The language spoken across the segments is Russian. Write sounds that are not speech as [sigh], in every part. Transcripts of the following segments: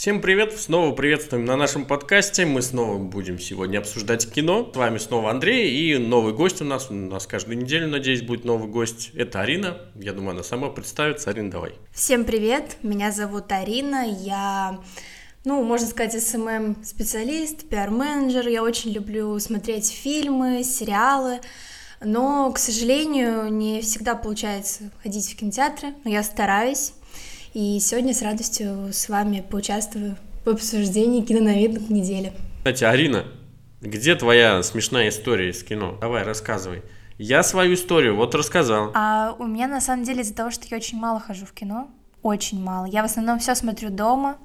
Всем привет! Снова приветствуем на нашем подкасте. Мы снова будем сегодня обсуждать кино. С вами снова Андрей и новый гость у нас. У нас каждую неделю, надеюсь, будет новый гость. Это Арина. Я думаю, она сама представится. Арина, давай. Всем привет! Меня зовут Арина. Я ну, можно сказать, SMM-специалист, пиар-менеджер. Я очень люблю смотреть фильмы, сериалы, но, к сожалению, не всегда получается ходить в кинотеатры, но я стараюсь. И сегодня с радостью с вами поучаствую в обсуждении киноновинок недели. Кстати, Арина, где твоя смешная история из кино? Давай, рассказывай. Я свою историю вот рассказал. А у меня на самом деле из-за того, что я очень мало хожу в кино, очень мало. Я в основном все смотрю дома,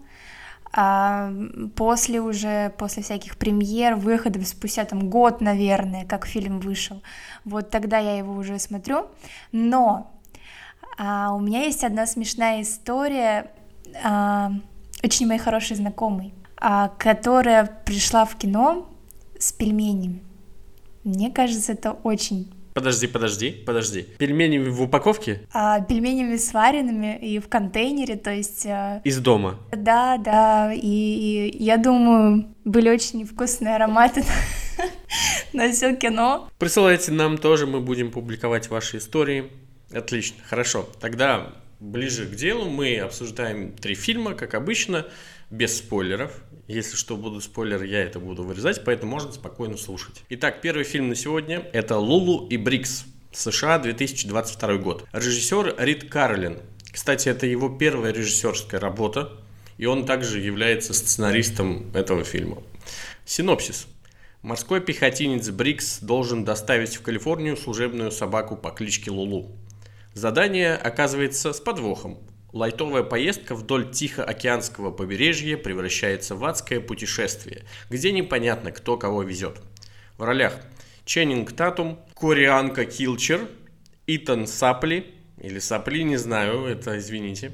а после уже, после всяких премьер, выходов, спустя там год, наверное, как фильм вышел, вот тогда я его уже смотрю, но а, у меня есть одна смешная история, а, очень моей хорошей знакомой, а, которая пришла в кино с пельменями. Мне кажется, это очень Подожди, подожди, подожди. Пельменями в упаковке? А, пельменями сваренными и в контейнере, то есть... А... Из дома? Да, да, и, и я думаю, были очень вкусные ароматы [laughs] на все кино. Присылайте нам тоже, мы будем публиковать ваши истории. Отлично, хорошо. Тогда ближе к делу мы обсуждаем три фильма, как обычно, без спойлеров. Если что, будут спойлеры, я это буду вырезать, поэтому можно спокойно слушать. Итак, первый фильм на сегодня – это «Лулу и Брикс», США, 2022 год. Режиссер Рид Карлин. Кстати, это его первая режиссерская работа, и он также является сценаристом этого фильма. Синопсис. Морской пехотинец Брикс должен доставить в Калифорнию служебную собаку по кличке Лулу. Задание оказывается с подвохом. Лайтовая поездка вдоль Тихоокеанского побережья превращается в адское путешествие, где непонятно, кто кого везет. В ролях Ченнинг Татум, Корианка Килчер, Итан Сапли, или Сапли, не знаю, это извините,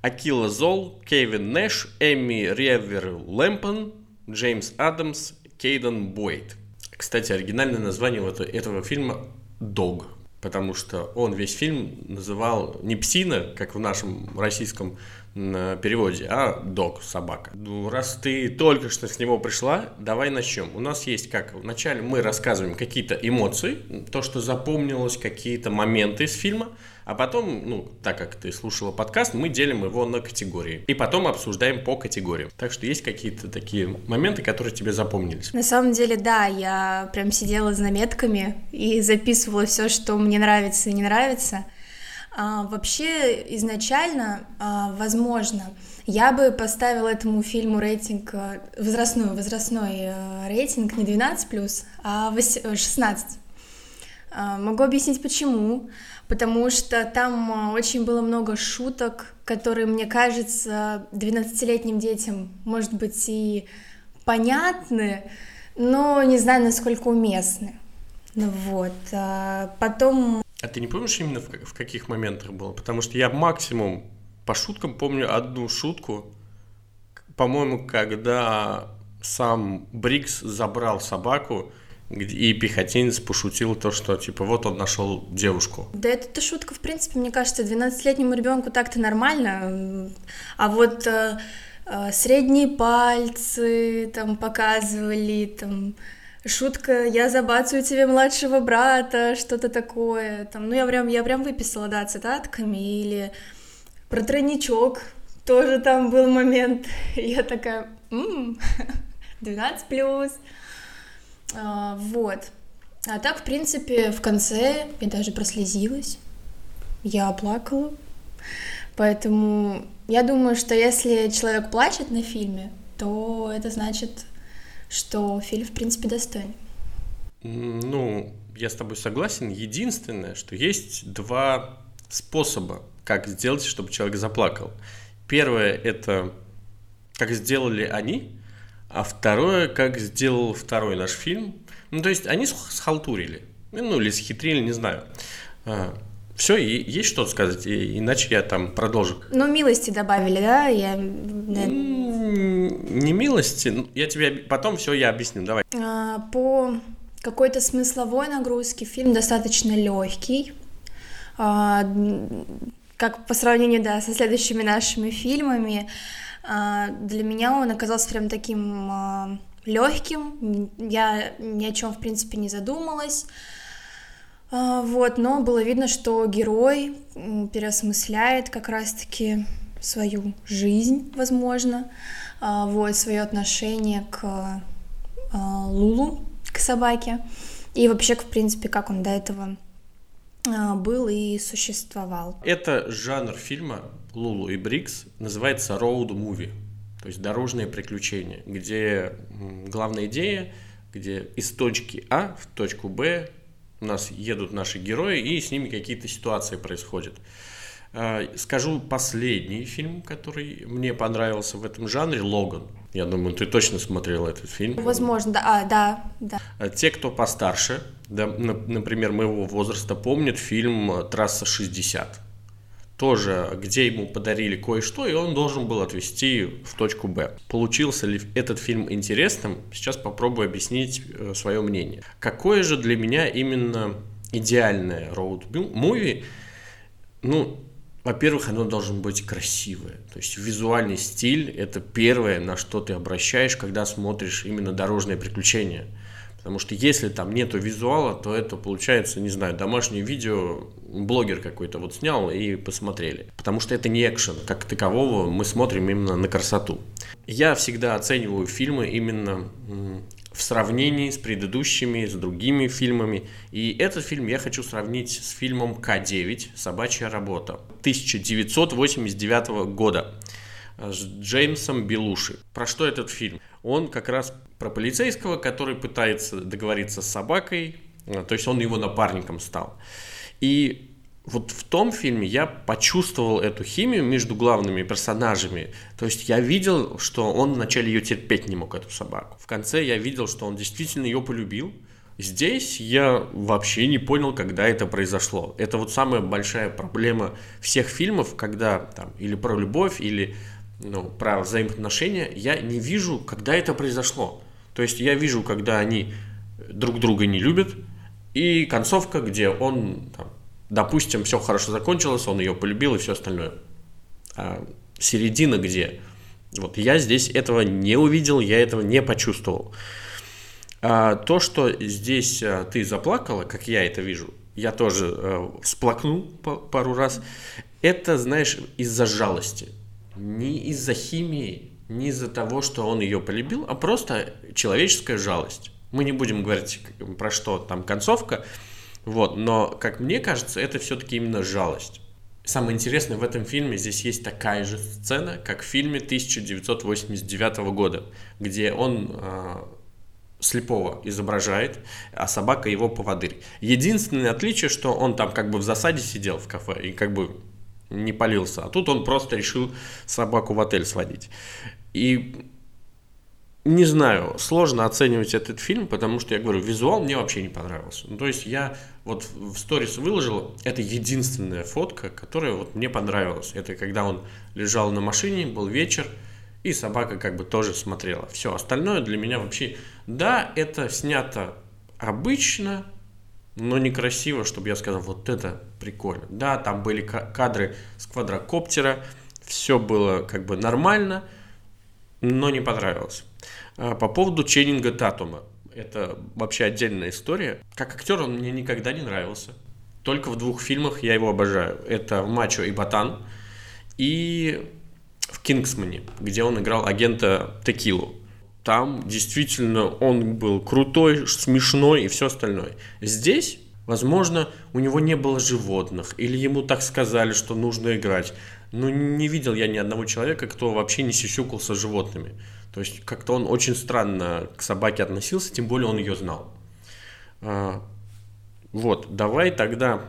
Акила Зол, Кевин Нэш, Эми Ревер Лэмпон, Джеймс Адамс, Кейден Бойт. Кстати, оригинальное название этого фильма «Дог» потому что он весь фильм называл не псина, как в нашем российском переводе, а дог, собака. Ну, раз ты только что с него пришла, давай начнем. У нас есть как, вначале мы рассказываем какие-то эмоции, то, что запомнилось, какие-то моменты из фильма, а потом, ну, так как ты слушала подкаст, мы делим его на категории. И потом обсуждаем по категориям. Так что есть какие-то такие моменты, которые тебе запомнились. На самом деле, да, я прям сидела с заметками и записывала все, что мне нравится и не нравится. А, вообще, изначально, а, возможно, я бы поставила этому фильму рейтинг, а, возрастной, возрастной а, рейтинг не 12+, а 16. А, могу объяснить почему потому что там а, очень было много шуток, которые, мне кажется, 12-летним детям, может быть, и понятны, но не знаю, насколько уместны. Ну вот, а потом... А ты не помнишь именно в, в каких моментах было? Потому что я максимум по шуткам помню одну шутку, по-моему, когда сам Брикс забрал собаку, и пехотинец пошутил то, что типа вот он нашел девушку. Да это шутка, в принципе, мне кажется, 12-летнему ребенку так-то нормально. А вот э, э, средние пальцы там показывали, там шутка «я забацаю тебе младшего брата», что-то такое. Там, ну, я прям, я прям выписала, да, цитатками. Или про тройничок тоже там был момент. [laughs] Я такая «М-м, 12 [laughs] плюс». А, вот. А так, в принципе, в конце я даже прослезилась. Я плакала. Поэтому я думаю, что если человек плачет на фильме, то это значит, что фильм, в принципе, достоин. Ну, я с тобой согласен. Единственное, что есть два способа, как сделать, чтобы человек заплакал. Первое – это как сделали они, а второе, как сделал второй наш фильм. Ну, то есть они схалтурили. Ну, или схитрили, не знаю. А, все, и есть что сказать, и, иначе я там продолжу. Ну, милости добавили, да? Я... Не милости, ну, я тебе потом все я объясню, давай. А, по какой-то смысловой нагрузке фильм достаточно легкий. А, как по сравнению, да, со следующими нашими фильмами. А, для меня он оказался прям таким а, легким, я ни о чем, в принципе, не задумалась. А, вот, но было видно, что герой переосмысляет как раз-таки свою жизнь, возможно, вот, свое отношение к Лулу, к собаке, и вообще, в принципе, как он до этого был и существовал. Это жанр фильма Лулу и Брикс называется road movie, то есть дорожные приключения, где главная идея, где из точки А в точку Б у нас едут наши герои и с ними какие-то ситуации происходят. А, скажу последний фильм, который мне понравился в этом жанре, Логан. Я думаю, ты точно смотрел этот фильм. Возможно, да, а, да, да. А те, кто постарше, да, например, моего возраста, помнят фильм «Трасса 60» тоже, где ему подарили кое-что, и он должен был отвезти в точку Б. Получился ли этот фильм интересным? Сейчас попробую объяснить э, свое мнение. Какое же для меня именно идеальное роуд-муви? Ну, во-первых, оно должно быть красивое. То есть визуальный стиль – это первое, на что ты обращаешь, когда смотришь именно дорожные приключения – Потому что если там нету визуала, то это получается, не знаю, домашнее видео блогер какой-то вот снял и посмотрели. Потому что это не экшен. Как такового мы смотрим именно на красоту. Я всегда оцениваю фильмы именно в сравнении с предыдущими, с другими фильмами. И этот фильм я хочу сравнить с фильмом К-9 «Собачья работа» 1989 года с Джеймсом Белуши. Про что этот фильм? Он как раз про полицейского, который пытается договориться с собакой, а, то есть он его напарником стал. И вот в том фильме я почувствовал эту химию между главными персонажами. То есть я видел, что он вначале ее терпеть не мог, эту собаку. В конце я видел, что он действительно ее полюбил. Здесь я вообще не понял, когда это произошло. Это вот самая большая проблема всех фильмов, когда там или про любовь, или ну, про взаимоотношения, я не вижу, когда это произошло. То есть я вижу, когда они друг друга не любят, и концовка, где он, там, допустим, все хорошо закончилось, он ее полюбил и все остальное. А середина где? Вот я здесь этого не увидел, я этого не почувствовал. А то, что здесь а, ты заплакала, как я это вижу, я тоже а, всплакнул пару раз, это, знаешь, из-за жалости. Не из-за химии, не из-за того, что он ее полюбил, а просто человеческая жалость. Мы не будем говорить про что там концовка, вот, но, как мне кажется, это все-таки именно жалость. Самое интересное в этом фильме, здесь есть такая же сцена, как в фильме 1989 года, где он э, слепого изображает, а собака его поводырь. Единственное отличие, что он там как бы в засаде сидел в кафе и как бы не полился, а тут он просто решил собаку в отель сводить. И не знаю, сложно оценивать этот фильм, потому что, я говорю, визуал мне вообще не понравился. Ну, то есть я вот в сторис выложил, это единственная фотка, которая вот мне понравилась. Это когда он лежал на машине, был вечер, и собака как бы тоже смотрела. Все, остальное для меня вообще... Да, это снято обычно, но некрасиво, чтобы я сказал, вот это прикольно. Да, там были кадры с квадрокоптера, все было как бы нормально – но не понравилось. А, по поводу Ченнинга Татума. Это вообще отдельная история. Как актер он мне никогда не нравился. Только в двух фильмах я его обожаю. Это в «Мачо и Ботан» и в «Кингсмане», где он играл агента Текилу. Там действительно он был крутой, смешной и все остальное. Здесь, возможно, у него не было животных, или ему так сказали, что нужно играть. Ну, не видел я ни одного человека, кто вообще не сисюкался с животными. То есть как-то он очень странно к собаке относился, тем более он ее знал. А, вот, давай тогда...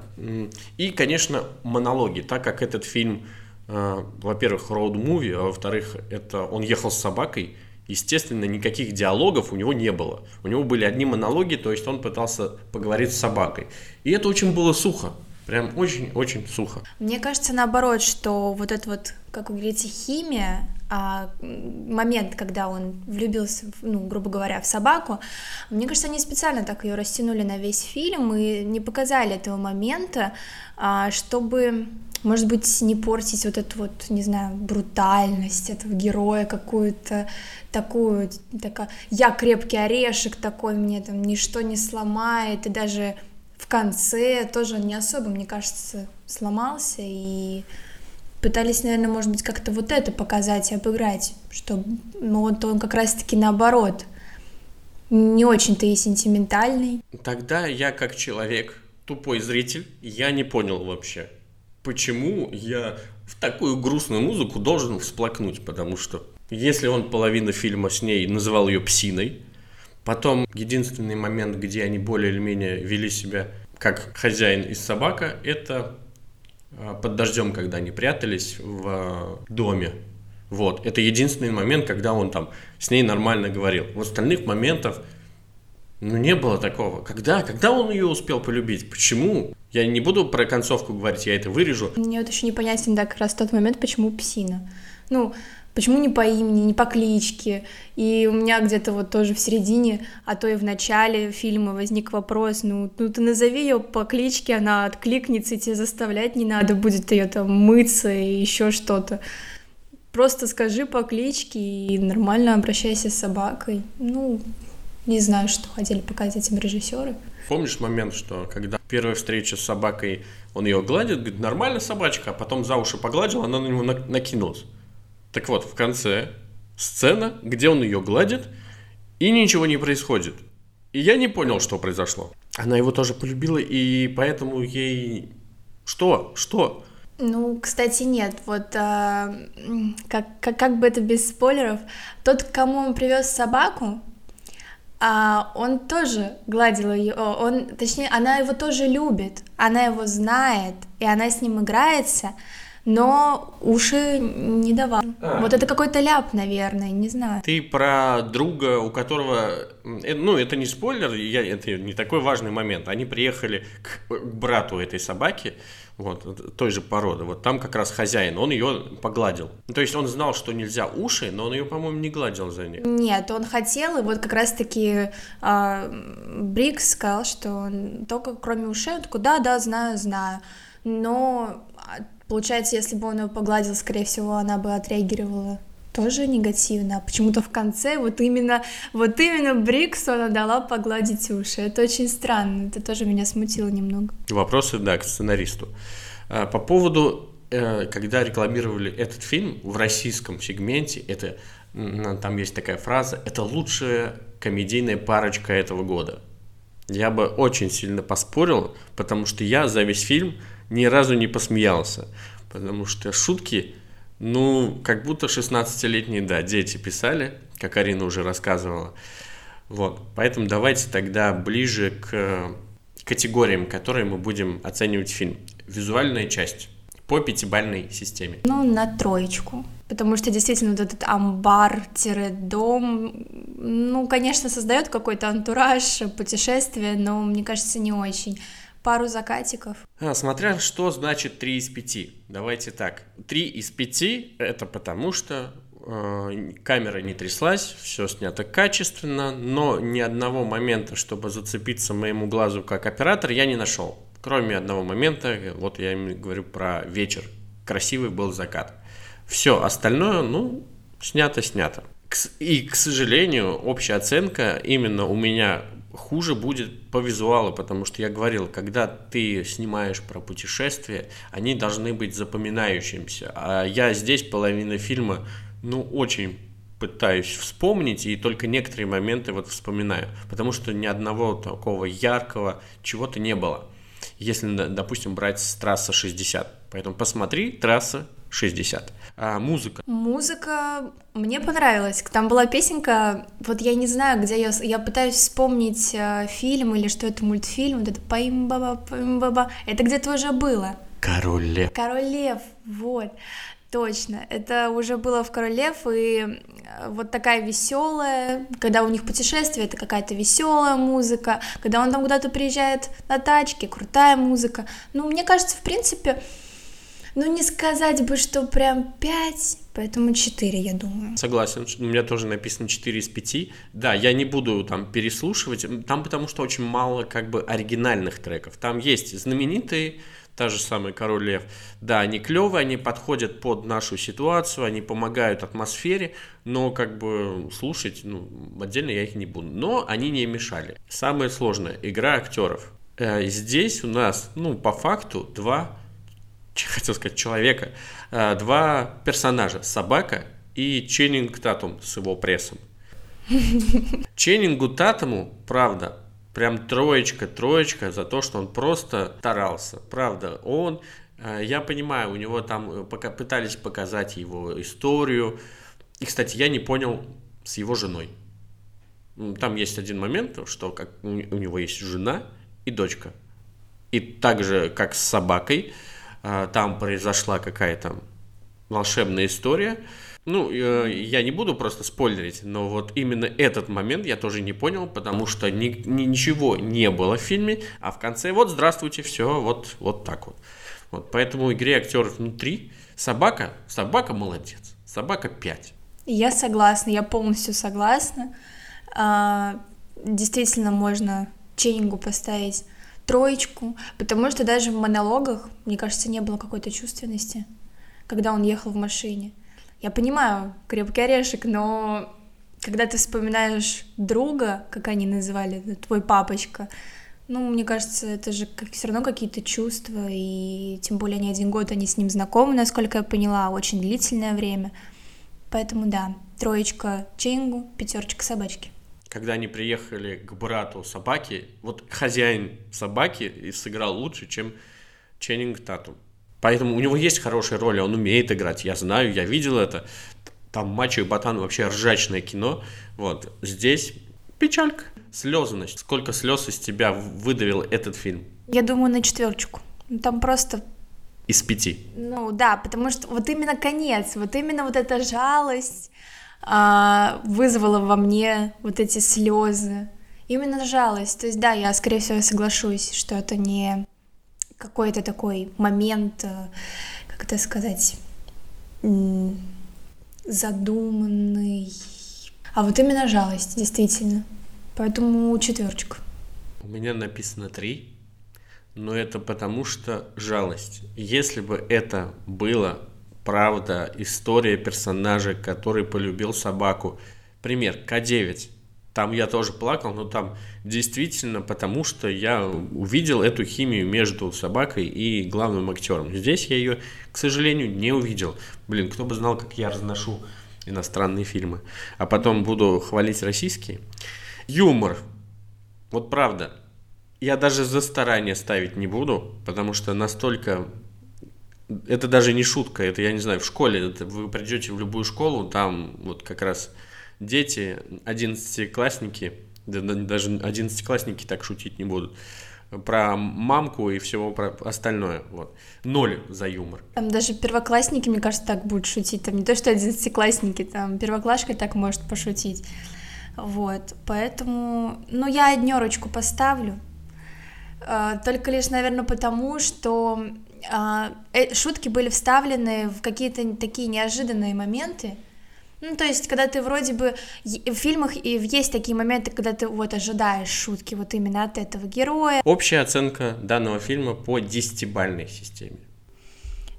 И, конечно, монологи, так как этот фильм, а, во-первых, роуд-муви, а во-вторых, это он ехал с собакой, естественно, никаких диалогов у него не было. У него были одни монологи, то есть он пытался поговорить с собакой. И это очень было сухо. Прям очень-очень сухо. Мне кажется, наоборот, что вот это вот, как вы говорите, химия, а, момент, когда он влюбился, ну, грубо говоря, в собаку, мне кажется, они специально так ее растянули на весь фильм и не показали этого момента, а, чтобы может быть, не портить вот эту вот, не знаю, брутальность этого героя, какую-то такую, такая, я крепкий орешек такой, мне там ничто не сломает, и даже в конце тоже не особо, мне кажется, сломался, и пытались, наверное, может быть, как-то вот это показать и обыграть, что, ну, вот он как раз-таки наоборот, не очень-то и сентиментальный. Тогда я как человек, тупой зритель, я не понял вообще, почему я в такую грустную музыку должен всплакнуть, потому что если он половину фильма с ней называл ее псиной, потом единственный момент, где они более или менее вели себя как хозяин и собака, это а, под дождем, когда они прятались в доме. Вот, это единственный момент, когда он там с ней нормально говорил. В остальных моментов, ну, не было такого. Когда? Когда он ее успел полюбить? Почему? Я не буду про концовку говорить, я это вырежу. Мне вот еще непонятен, да, как раз тот момент, почему псина. Ну, почему не по имени, не по кличке. И у меня где-то вот тоже в середине, а то и в начале фильма возник вопрос, ну, ну ты назови ее по кличке, она откликнется, и тебе заставлять не надо будет ее там мыться и еще что-то. Просто скажи по кличке и нормально обращайся с собакой. Ну, не знаю, что хотели показать этим режиссеры. Помнишь момент, что когда первая встреча с собакой, он ее гладит, говорит, нормальная собачка, а потом за уши погладил, она на него накинулась. Так вот, в конце сцена, где он ее гладит, и ничего не происходит. И я не понял, что произошло. Она его тоже полюбила, и поэтому ей... Что? Что? Ну, кстати, нет. Вот а, как, как, как бы это без спойлеров, тот, кому он привез собаку, а он тоже гладил ее, он, точнее, она его тоже любит, она его знает, и она с ним играется, но уши не давал. А. Вот это какой-то ляп, наверное, не знаю. Ты про друга, у которого, э, ну, это не спойлер, я, это не такой важный момент. Они приехали к, к брату этой собаки, вот, той же породы. Вот там как раз хозяин, он ее погладил. Ну, то есть он знал, что нельзя уши, но он ее, по-моему, не гладил за них. Нет, он хотел, и вот как раз-таки э, Брикс сказал, что он только кроме ушей, он такой, да, да, знаю, знаю. Но а, получается, если бы он ее погладил, скорее всего, она бы отреагировала тоже негативно, а почему-то в конце вот именно, вот именно Бриксу она дала погладить уши. Это очень странно, это тоже меня смутило немного. Вопросы, да, к сценаристу. А, по поводу, э, когда рекламировали этот фильм в российском сегменте, это там есть такая фраза, это лучшая комедийная парочка этого года. Я бы очень сильно поспорил, потому что я за весь фильм ни разу не посмеялся, потому что шутки ну, как будто 16-летние, да, дети писали, как Арина уже рассказывала. Вот, поэтому давайте тогда ближе к категориям, которые мы будем оценивать фильм. Визуальная часть по пятибальной системе. Ну, на троечку. Потому что действительно вот этот амбар-дом, ну, конечно, создает какой-то антураж путешествия, но мне кажется, не очень пару закатиков. А, смотря что значит 3 из 5. Давайте так. 3 из 5 это потому что э, камера не тряслась, все снято качественно, но ни одного момента, чтобы зацепиться моему глазу как оператор, я не нашел. Кроме одного момента, вот я им говорю про вечер. Красивый был закат. Все остальное, ну, снято-снято. И, к сожалению, общая оценка именно у меня хуже будет по визуалу, потому что я говорил, когда ты снимаешь про путешествия, они должны быть запоминающимися. А я здесь половина фильма, ну, очень пытаюсь вспомнить, и только некоторые моменты вот вспоминаю, потому что ни одного такого яркого чего-то не было. Если, допустим, брать с трассы 60. Поэтому посмотри трасса 60. А музыка? Музыка мне понравилась. Там была песенка, вот я не знаю, где я, я пытаюсь вспомнить э, фильм или что это мультфильм, вот это «Паим-баба, паим-баба», это где-то уже было. Король Лев. Король Лев, вот. Точно, это уже было в Королев, и э, вот такая веселая, когда у них путешествие, это какая-то веселая музыка, когда он там куда-то приезжает на тачке, крутая музыка. Ну, мне кажется, в принципе, Ну, не сказать бы, что прям 5, поэтому 4, я думаю. Согласен, у меня тоже написано 4 из 5. Да, я не буду там переслушивать, там потому что очень мало как бы оригинальных треков. Там есть знаменитые, та же самая Король Лев. Да, они клевые, они подходят под нашу ситуацию, они помогают атмосфере, но как бы слушать, ну, отдельно я их не буду. Но они не мешали. Самое сложное, игра актеров. Э, здесь у нас, ну, по факту, два, [laughs] хотел сказать, человека, э, два персонажа, собака и Ченнинг Татум с его прессом. [laughs] Ченнингу Татуму, правда, прям троечка, троечка за то, что он просто старался. Правда, он, э, я понимаю, у него там пока пытались показать его историю. И, кстати, я не понял с его женой. Там есть один момент, что как у него есть жена, и дочка. И так же, как с собакой, а, там произошла какая-то волшебная история. Ну, э, я не буду просто спойлерить, но вот именно этот момент я тоже не понял, потому что ни, ни, ничего не было в фильме, а в конце вот здравствуйте, все, вот, вот так вот. Вот, поэтому игре актеров внутри собака, собака молодец, собака 5. Я согласна, я полностью согласна. А, действительно, можно Ченнингу поставить троечку, потому что даже в монологах, мне кажется, не было какой-то чувственности, когда он ехал в машине. Я понимаю, крепкий орешек, но когда ты вспоминаешь друга, как они называли, твой папочка, ну, мне кажется, это же как, все равно какие-то чувства, и тем более не один год они с ним знакомы, насколько я поняла, очень длительное время. Поэтому да, троечка Ченгу, пятерочка собачки когда они приехали к брату собаки, вот хозяин собаки и сыграл лучше, чем Ченнинг Татум. Поэтому у него есть хорошая роль, он умеет играть, я знаю, я видел это. Там «Мачо и Ботан» вообще ржачное кино. Вот здесь печалька, слезность. Сколько слез из тебя выдавил этот фильм? Я думаю, на четверочку. Там просто из пяти. Ну да, потому что вот именно конец, вот именно вот эта жалость, а, вызвало во мне вот эти слезы. Именно жалость. То есть, да, я, скорее всего, соглашусь, что это не какой-то такой момент, э, как это сказать, задуманный. А вот именно жалость, действительно. Поэтому четверочка. У меня написано три, но это потому что жалость. Если бы это было правда, история персонажа, который полюбил собаку. Пример, К9. Там я тоже плакал, но там действительно потому, что я увидел эту химию между собакой и главным актером. Здесь я ее, к сожалению, не увидел. Блин, кто бы знал, как я разношу иностранные фильмы. А потом буду хвалить российские. Юмор. Вот правда. Я даже за старание ставить не буду, потому что настолько это даже не шутка, это, я не знаю, в школе, это вы придете в любую школу, там вот как раз дети, одиннадцатиклассники, даже одиннадцатиклассники так шутить не будут, про мамку и всего про остальное, вот. Ноль за юмор. Там даже первоклассники, мне кажется, так будут шутить, там не то, что одиннадцатиклассники, там первоклашка так может пошутить, вот, поэтому, ну, я однерочку поставлю, а, только лишь, наверное, потому, что а, э, шутки были вставлены в какие-то такие неожиданные моменты. Ну, то есть, когда ты вроде бы в фильмах и есть такие моменты, когда ты вот ожидаешь шутки вот именно от этого героя. Общая оценка данного фильма по десятибальной системе.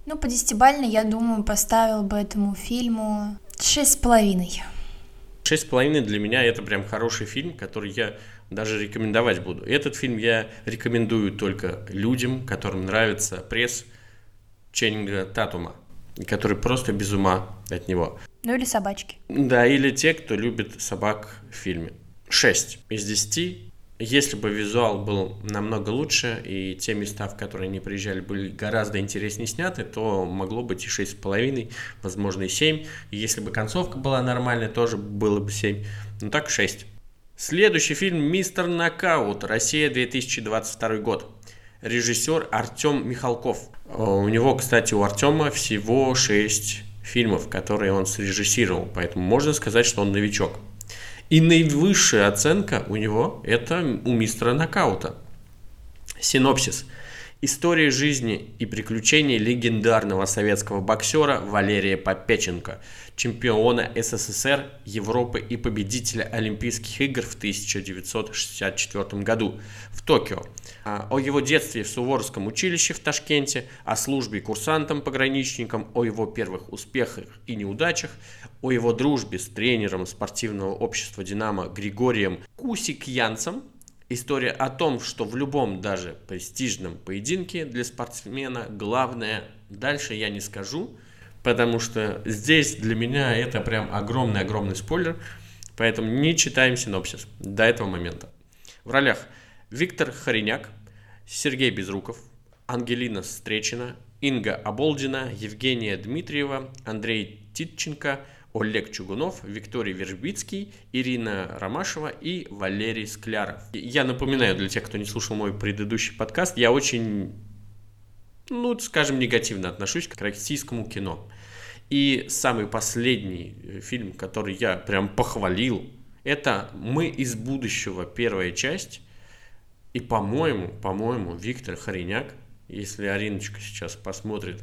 Ну, по десятибальной, я думаю, поставил бы этому фильму шесть с половиной. Шесть с половиной для меня это прям хороший фильм, который я даже рекомендовать буду. Этот фильм я рекомендую только людям, которым нравится пресс Ченнинга Татума, который просто без ума от него. Ну или собачки. Да, или те, кто любит собак в фильме. 6 из 10. Если бы визуал был намного лучше, и те места, в которые они приезжали, были гораздо интереснее сняты, то могло быть и 6,5, возможно и 7. И если бы концовка была нормальная, тоже было бы 7. Ну так 6. Следующий фильм «Мистер Нокаут. Россия, 2022 год». Режиссер Артем Михалков. Э, у него, кстати, у Артема всего 6 фильмов, которые он срежиссировал, поэтому можно сказать, что он новичок. И наивысшая оценка у него это у мистера Нокаута. Синопсис. История жизни и приключений легендарного советского боксера Валерия Попеченко, чемпиона СССР, Европы и победителя Олимпийских игр в 1964 году в Токио. А, о его детстве в Суворовском училище в Ташкенте, о службе курсантом-пограничником, о его первых успехах и неудачах, о его дружбе с тренером спортивного общества «Динамо» Григорием Кусикьянцем, История о том, что в любом даже престижном поединке для спортсмена главное, дальше я не скажу, потому что здесь для меня это прям огромный-огромный спойлер, поэтому не читаем синопсис до этого момента. В ролях Виктор Хореняк, Сергей Безруков, Ангелина Встречина, Инга Оболдина, Евгения Дмитриева, Андрей Титченко – Олег Чугунов, Викторий Вербицкий, Ирина Ромашева и Валерий Скляров. Я напоминаю для тех, кто не слушал мой предыдущий подкаст, я очень, ну, скажем, негативно отношусь к российскому кино. И самый последний э, фильм, который я прям похвалил, это «Мы из будущего», первая часть. И, по-моему, по-моему, Виктор Хореняк, если Ариночка сейчас посмотрит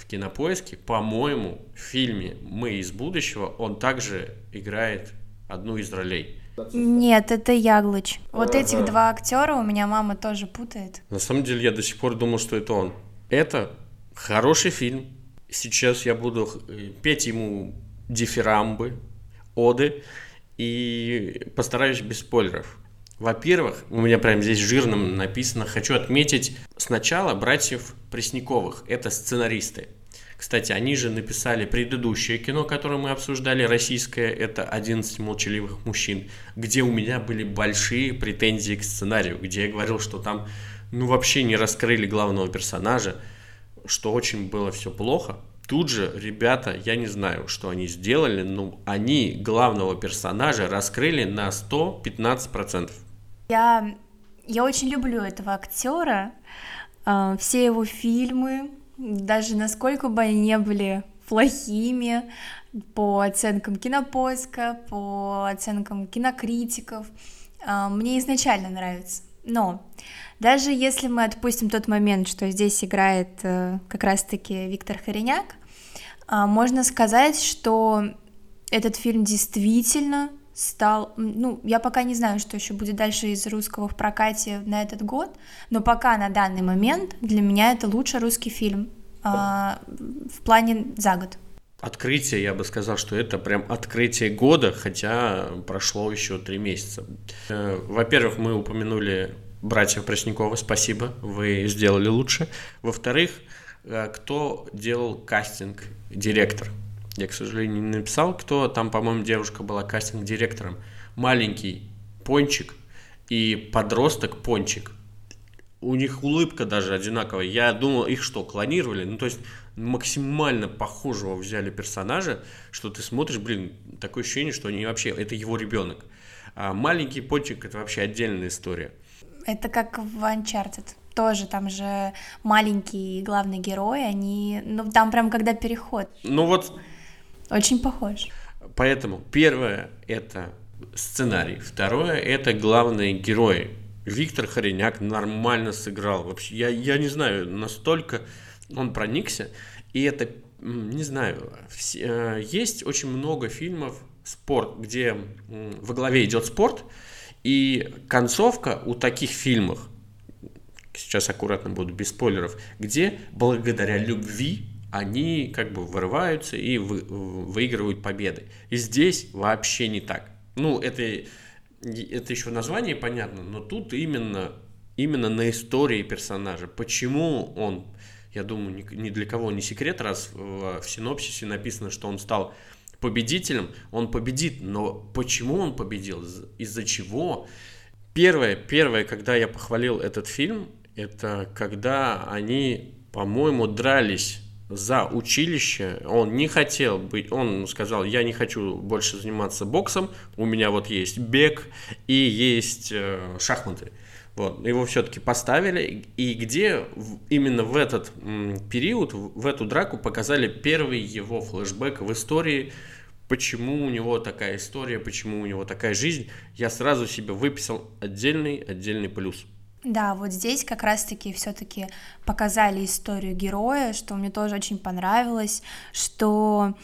в кинопоиске, по-моему, в фильме «Мы из будущего» он также играет одну из ролей. Нет, это Яглыч. Вот ага. этих два актера у меня мама тоже путает. На самом деле я до сих пор думал, что это он. Это хороший фильм. Сейчас я буду э, петь ему дифирамбы, оды и постараюсь без спойлеров. Во-первых, у меня прямо здесь жирным написано, хочу отметить сначала братьев Пресняковых, это сценаристы. Кстати, они же написали предыдущее кино, которое мы обсуждали, российское, это «11 молчаливых мужчин», где у меня были большие претензии к сценарию, где я говорил, что там ну вообще не раскрыли главного персонажа, что очень было все плохо. Тут же ребята, я не знаю, что они сделали, но они главного персонажа раскрыли на 115%. Я, я очень люблю этого актера, э, все его фильмы, даже насколько бы они не были плохими по оценкам кинопоиска, по оценкам кинокритиков, э, мне изначально нравится. Но даже если мы отпустим тот момент, что здесь играет э, как раз-таки Виктор Хореняк, можно сказать, что этот фильм действительно стал, ну, я пока не знаю, что еще будет дальше из русского в прокате на этот год, но пока на данный момент для меня это лучший русский фильм а, в плане за год. Открытие, я бы сказал, что это прям открытие года, хотя прошло еще три месяца. Э, во-первых, мы упомянули братьев Преснякова, спасибо, вы сделали лучше. Во-вторых, э, кто делал кастинг, директор я, к сожалению, не написал, кто там, по-моему, девушка была кастинг-директором. Маленький пончик и подросток пончик. У них улыбка даже одинаковая. Я думал, их что, клонировали? Ну, то есть максимально похожего взяли персонажа, что ты смотришь, блин, такое ощущение, что они вообще, это его ребенок. А маленький пончик это вообще отдельная история. Это как в Uncharted тоже там же маленький главный герой, они, ну там прям когда переход. Ну вот очень похож. Поэтому первое это сценарий, второе это главные герои. Виктор Хореняк нормально сыграл. Вообще, я, я не знаю, настолько он проникся. И это, не знаю, все, э, есть очень много фильмов спорт, где во главе идет спорт, и концовка у таких фильмов, сейчас аккуратно буду без спойлеров, где благодаря любви они как бы вырываются и вы, выигрывают победы. И здесь вообще не так. Ну, это, это еще название понятно, но тут именно, именно на истории персонажа. Почему он, я думаю, ни, для кого не секрет, раз в, в синопсисе написано, что он стал победителем, он победит, но почему он победил, из-за чего? Первое, первое, когда я похвалил этот фильм, это когда они, по-моему, дрались за училище. Он не хотел быть, он сказал, я не хочу больше заниматься боксом, у меня вот есть бег и есть э, шахматы. Вот, его все-таки поставили, и где именно в этот период, в эту драку показали первый его флешбэк в истории, почему у него такая история, почему у него такая жизнь, я сразу себе выписал отдельный, отдельный плюс. Да, вот здесь как раз-таки все-таки показали историю героя, что мне тоже очень понравилось, что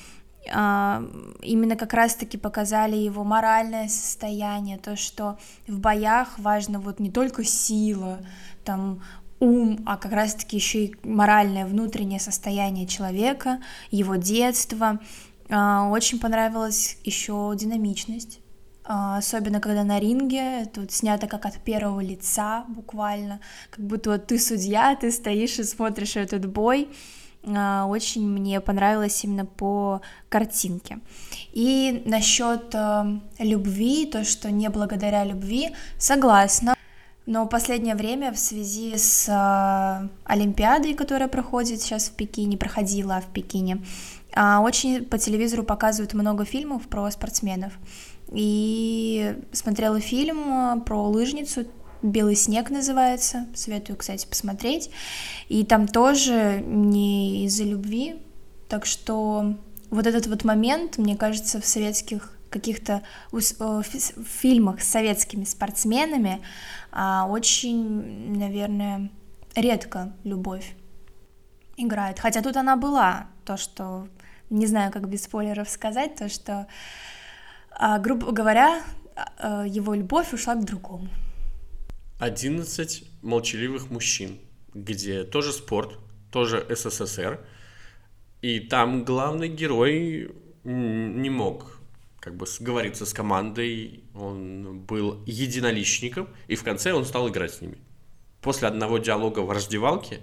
а, именно как раз-таки показали его моральное состояние, то, что в боях важно вот не только сила, там ум, а как раз-таки еще и моральное внутреннее состояние человека, его детство. А, очень понравилась еще динамичность особенно когда на ринге, тут снято как от первого лица буквально, как будто вот ты судья, ты стоишь и смотришь этот бой, а, очень мне понравилось именно по картинке. И насчет э, любви, то, что не благодаря любви, согласна. Но в последнее время в связи с Олимпиадой, которая проходит сейчас в Пекине, проходила в Пекине, очень по телевизору показывают много фильмов про спортсменов. И смотрела фильм э, про лыжницу, «Белый снег» называется, советую, кстати, посмотреть, и там тоже не из-за любви, так что вот этот вот момент, мне кажется, в советских каких-то фильмах с советскими спортсменами а, очень, наверное, редко любовь играет. Хотя тут она была, то, что, не знаю, как без спойлеров сказать, то, что а, грубо говоря, а, его любовь ушла к другому. 11 молчаливых мужчин, где тоже спорт, тоже СССР, и там главный герой не мог как бы сговориться с командой, он был единоличником, и в конце он стал играть с ними. После одного диалога в раздевалке,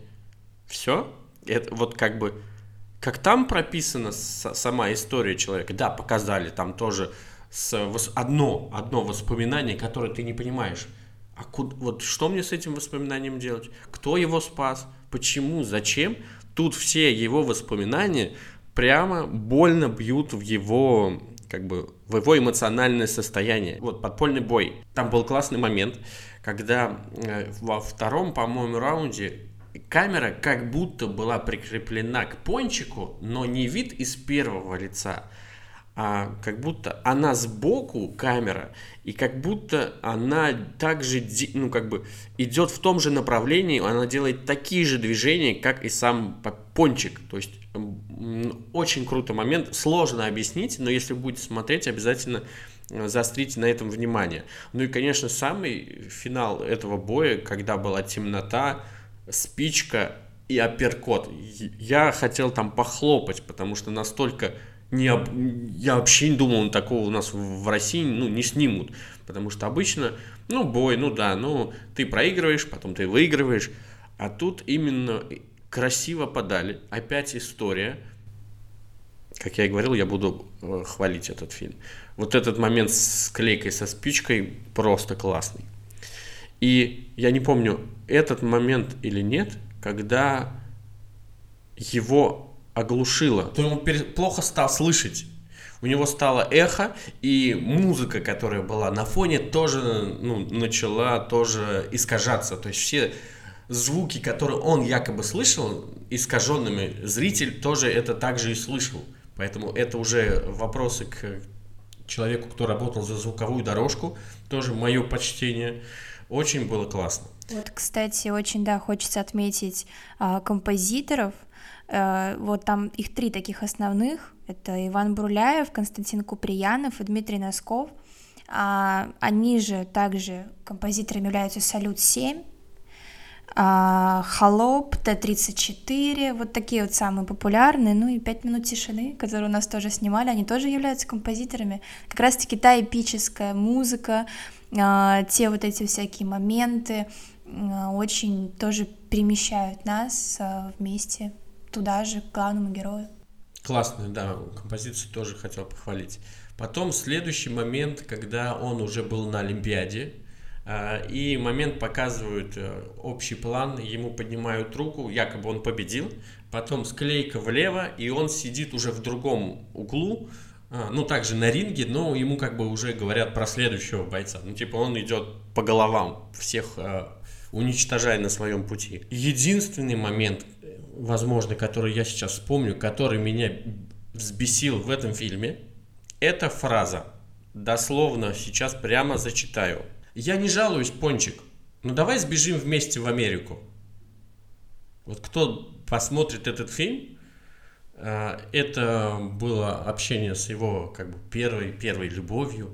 все, это вот как бы, как там прописана сама история человека, да, показали, там тоже с одно, одно воспоминание, которое ты не понимаешь. А куда, вот что мне с этим воспоминанием делать? Кто его спас? Почему? Зачем? Тут все его воспоминания прямо больно бьют в его как бы в его эмоциональное состояние. Вот подпольный бой. Там был классный момент, когда э, во втором, по-моему, раунде камера как будто была прикреплена к пончику, но не вид из первого лица, а как будто она сбоку камера, и как будто она также, ну, как бы идет в том же направлении, она делает такие же движения, как и сам пончик. То есть очень крутой момент, сложно объяснить, но если будете смотреть, обязательно э, заострите на этом внимание. Ну и, конечно, самый финал этого боя, когда была темнота, спичка и апперкот. Я хотел там похлопать, потому что настолько не об... я вообще не думал, такого у нас в России ну, не снимут. Потому что обычно, ну, бой, ну да, ну, ты проигрываешь, потом ты выигрываешь. А тут именно красиво подали. Опять история. Как я и говорил, я буду э, хвалить этот фильм. Вот этот момент с клейкой, со спичкой просто классный. И я не помню, этот момент или нет, когда его оглушило, то ему плохо стал слышать. У него стало эхо, и музыка, которая была на фоне, тоже ну, начала тоже искажаться. То есть все звуки, которые он якобы слышал, искаженными, зритель тоже это также и слышал. Поэтому это уже вопросы к человеку, кто работал за звуковую дорожку. Тоже мое почтение. Очень было классно. Вот, кстати, очень, да, хочется отметить а, композиторов – Э, вот там их три таких основных. Это Иван Бруляев, Константин Куприянов и Дмитрий Носков. А, они же также композиторами являются «Салют-7», а, «Холоп», Т-34, вот такие вот самые популярные, ну и «Пять минут тишины», которые у нас тоже снимали, они тоже являются композиторами. Как раз-таки та эпическая музыка, а, те вот эти всякие моменты очень тоже перемещают нас вместе туда же, к главному герою. Классную, да, композицию тоже хотел похвалить. Потом следующий момент, когда он уже был на Олимпиаде, а, и момент показывают э, общий план, ему поднимают руку, якобы он победил, потом склейка влево, и он сидит уже в другом углу, а, ну, также на ринге, но ему как бы уже говорят про следующего бойца. Ну, типа он идет по головам, всех э, уничтожая на своем пути. Единственный момент, возможно, который я сейчас вспомню, который меня взбесил в этом фильме, это фраза. Дословно сейчас прямо зачитаю. Я не жалуюсь, Пончик. ну давай сбежим вместе в Америку. Вот кто посмотрит этот фильм, э, это было общение с его как бы первой, первой любовью,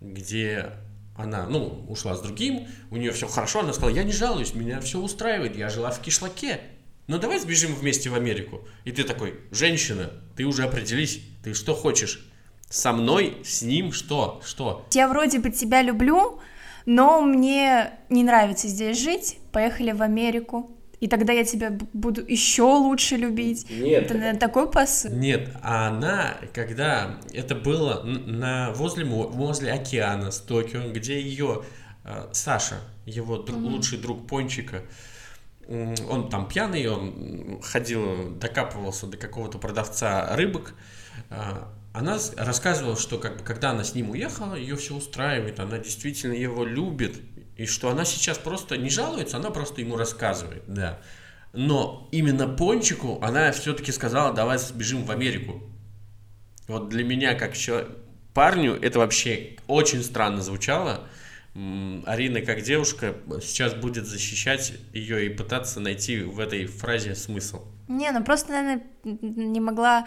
где она, ну, ушла с другим, у нее все хорошо, она сказала, я не жалуюсь, меня все устраивает, я жила в кишлаке. Ну давай сбежим вместе в Америку. И ты такой, женщина, ты уже определись, ты что хочешь? Со мной, с ним, что? Что? Я вроде бы тебя люблю, но мне не нравится здесь жить, поехали в Америку. И тогда я тебя буду еще лучше любить. Нет. Это наверное, такой посыл. Нет, а она, когда это было на, возле, возле океана с Токио, где ее э, Саша, его друг, mm-hmm. лучший друг Пончика, он там пьяный, он ходил, докапывался до какого-то продавца рыбок. А, она рассказывала, что как бы, когда она с ним уехала, ее все устраивает, она действительно его любит, и что она сейчас просто не жалуется, она просто ему рассказывает, да. Но именно Пончику она все-таки сказала, давай сбежим в Америку. Вот для меня, как человек, парню, это вообще очень странно звучало, Арина как девушка сейчас будет защищать ее и пытаться найти в этой фразе смысл. Не, ну просто, наверное, не могла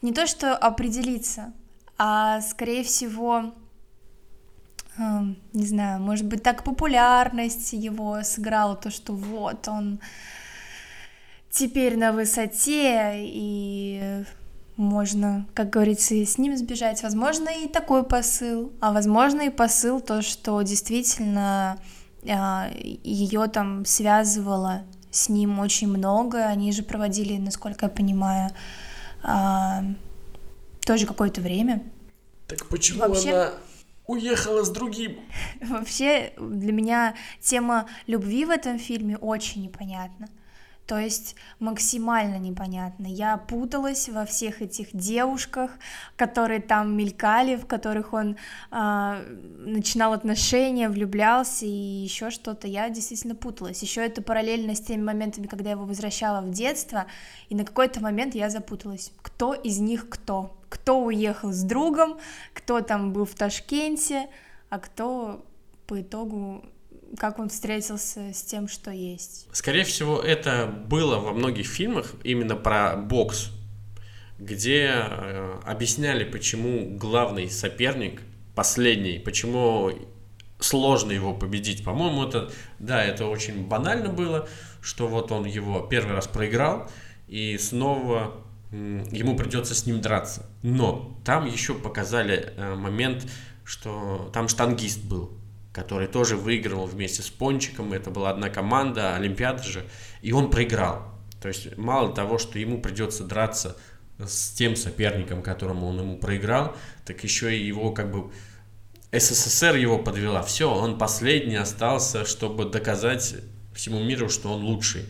не то что определиться, а скорее всего, не знаю, может быть, так популярность его сыграла, то, что вот он теперь на высоте, и можно, как говорится, с ним сбежать. Возможно, и такой посыл, а возможно и посыл то, что действительно а, ее там связывало с ним очень много. Они же проводили, насколько я понимаю, а, тоже какое-то время. Так почему Вообще... она уехала с другим? [laughs] Вообще для меня тема любви в этом фильме очень непонятна. То есть максимально непонятно. Я путалась во всех этих девушках, которые там мелькали, в которых он э, начинал отношения, влюблялся и еще что-то. Я действительно путалась. Еще это параллельно с теми моментами, когда я его возвращала в детство, и на какой-то момент я запуталась. Кто из них кто? Кто уехал с другом, кто там был в Ташкенте, а кто по итогу как он встретился с тем, что есть. Скорее всего, это было во многих фильмах именно про бокс, где э, объясняли, почему главный соперник, последний, почему сложно его победить. По-моему, это, да, это очень банально было, что вот он его первый раз проиграл, и снова ему придется с ним драться. Но там еще показали э, момент, что там штангист был который тоже выиграл вместе с Пончиком. Это была одна команда, Олимпиада же. И он проиграл. То есть мало того, что ему придется драться с тем соперником, которому он ему проиграл, так еще и его как бы СССР его подвела. Все, он последний остался, чтобы доказать всему миру, что он лучший.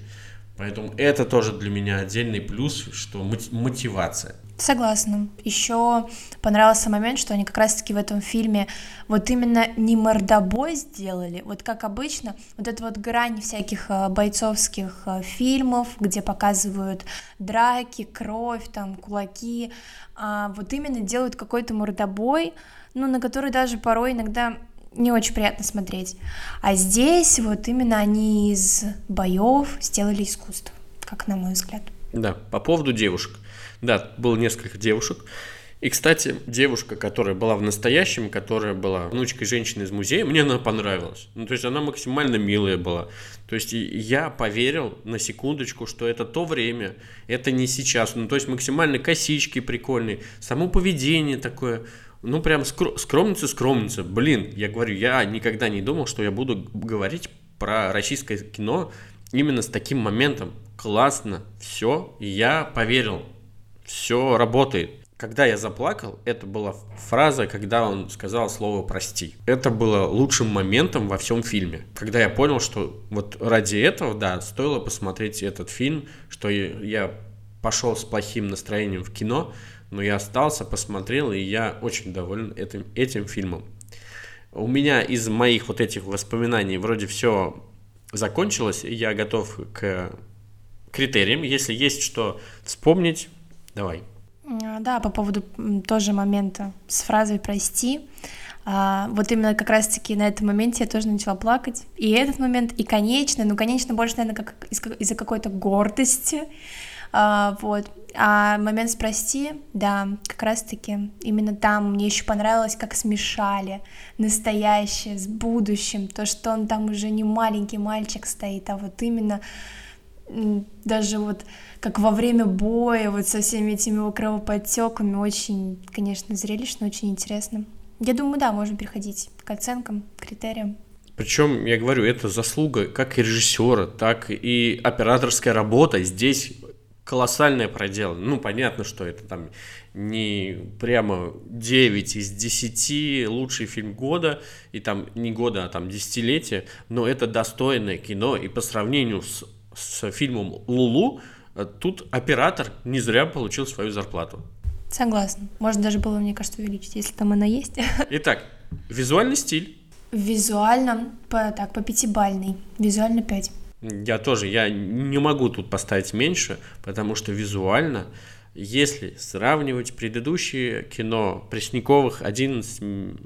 Поэтому это тоже для меня отдельный плюс, что мотивация. Согласна. Еще понравился момент, что они как раз-таки в этом фильме вот именно не мордобой сделали, вот как обычно, вот эта вот грань всяких э, бойцовских э, фильмов, где показывают драки, кровь, там, кулаки, а вот именно делают какой-то мордобой, ну, на который даже порой иногда не очень приятно смотреть. А здесь вот именно они из боев сделали искусство, как на мой взгляд. Да, по поводу девушек. Да, было несколько девушек. И, кстати, девушка, которая была в настоящем, которая была внучкой женщины из музея, мне она понравилась. Ну, то есть она максимально милая была. То есть я поверил на секундочку, что это то время, это не сейчас. Ну, то есть максимально косички прикольные, само поведение такое, ну, прям скро- скромница-скромница. Блин, я говорю, я никогда не думал, что я буду говорить про российское кино именно с таким моментом. Классно, все, я поверил все работает. Когда я заплакал, это была фраза, когда он сказал слово «прости». Это было лучшим моментом во всем фильме. Когда я понял, что вот ради этого, да, стоило посмотреть этот фильм, что я пошел с плохим настроением в кино, но я остался, посмотрел, и я очень доволен этим, этим фильмом. У меня из моих вот этих воспоминаний вроде все закончилось, и я готов к критериям. Если есть что вспомнить, Давай. А, да, по поводу тоже момента с фразой «прости». А, вот именно как раз-таки на этом моменте я тоже начала плакать. И этот момент, и конечно, ну, конечно, больше, наверное, как из- из-за какой-то гордости, а, вот. А момент «Спроси», да, как раз-таки именно там мне еще понравилось, как смешали настоящее с будущим, то, что он там уже не маленький мальчик стоит, а вот именно даже вот как во время боя, вот со всеми этими его кровоподтеками, очень, конечно, зрелищно, очень интересно. Я думаю, да, можно переходить к оценкам, критериям. Причем, я говорю, это заслуга как и режиссера, так и операторская работа. Здесь колоссальное проделано. Ну, понятно, что это там не прямо 9 из 10 лучший фильм года, и там не года, а там десятилетия, но это достойное кино, и по сравнению с, с фильмом «Лулу», тут оператор не зря получил свою зарплату. Согласна. Можно даже было, мне кажется, увеличить, если там она есть. [laughs] Итак, визуальный стиль. Визуально, по, так, по пятибальной. Визуально 5. Я тоже, я не могу тут поставить меньше, потому что визуально, если сравнивать предыдущие кино Пресняковых «11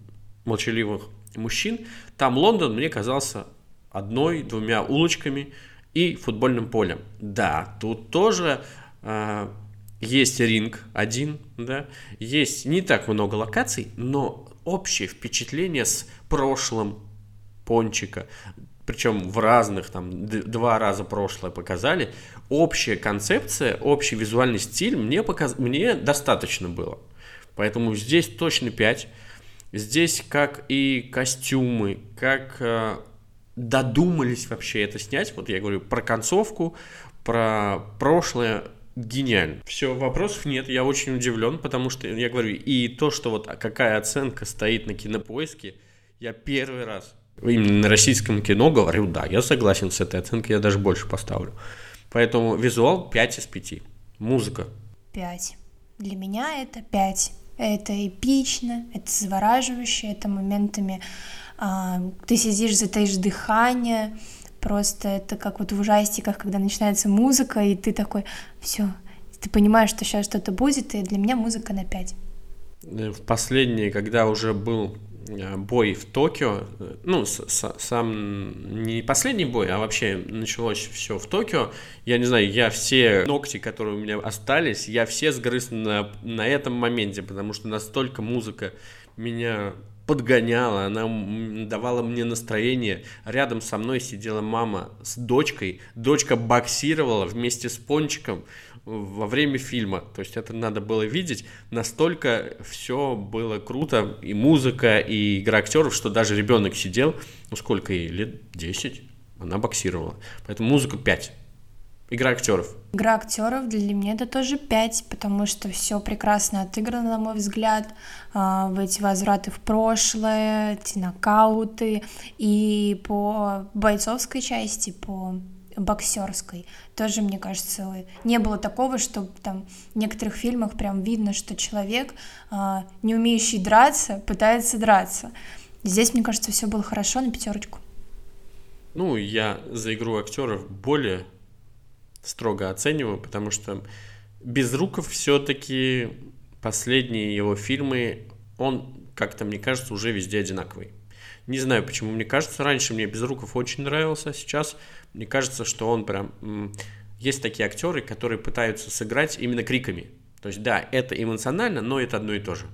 молчаливых мужчин», там Лондон мне казался одной-двумя улочками и футбольным полем. Да, тут тоже э, есть ринг один, да, есть не так много локаций, но общее впечатление с прошлым Пончика, причем в разных, там, два раза прошлое показали, общая концепция, общий визуальный стиль мне, показ... мне достаточно было. Поэтому здесь точно 5. Здесь как и костюмы, как э, додумались вообще это снять. Вот я говорю про концовку, про прошлое, гениально. Все, вопросов нет, я очень удивлен, потому что, я говорю, и то, что вот какая оценка стоит на кинопоиске, я первый раз именно на российском кино говорю, да, я согласен с этой оценкой, я даже больше поставлю. Поэтому визуал 5 из 5. Музыка. 5. Для меня это 5. Это эпично, это завораживающе, это моментами а, ты сидишь, затаишь дыхание, просто это как вот в ужастиках, когда начинается музыка, и ты такой, все, ты понимаешь, что сейчас что-то будет, и для меня музыка на 5. Э, в последние, когда уже был бой в Токио, э, ну, с, с, сам не последний бой, а вообще началось все в Токио. Я не знаю, я все ногти, которые у меня остались, я все сгрыз на, на этом моменте, потому что настолько музыка меня подгоняла, она давала мне настроение. Рядом со мной сидела мама с дочкой, дочка боксировала вместе с Пончиком во время фильма. То есть это надо было видеть. Настолько все было круто. И музыка, и игра актеров, что даже ребенок сидел, ну сколько ей, лет 10, она боксировала. Поэтому музыка 5. Игра актеров. Игра актеров для меня это тоже 5, потому что все прекрасно отыграно, на мой взгляд, а, в эти возвраты в прошлое, эти нокауты, и по бойцовской части, по боксерской. Тоже, мне кажется, не было такого, что там в некоторых фильмах прям видно, что человек, а, не умеющий драться, пытается драться. Здесь, мне кажется, все было хорошо на пятерочку. Ну, я за игру актеров более строго оцениваю, потому что Безруков все-таки последние его фильмы, он как-то, мне кажется, уже везде одинаковый. Не знаю, почему мне кажется, раньше мне Безруков очень нравился, сейчас мне кажется, что он прям... Есть такие актеры, которые пытаются сыграть именно криками. То есть, да, это эмоционально, но это одно и то же.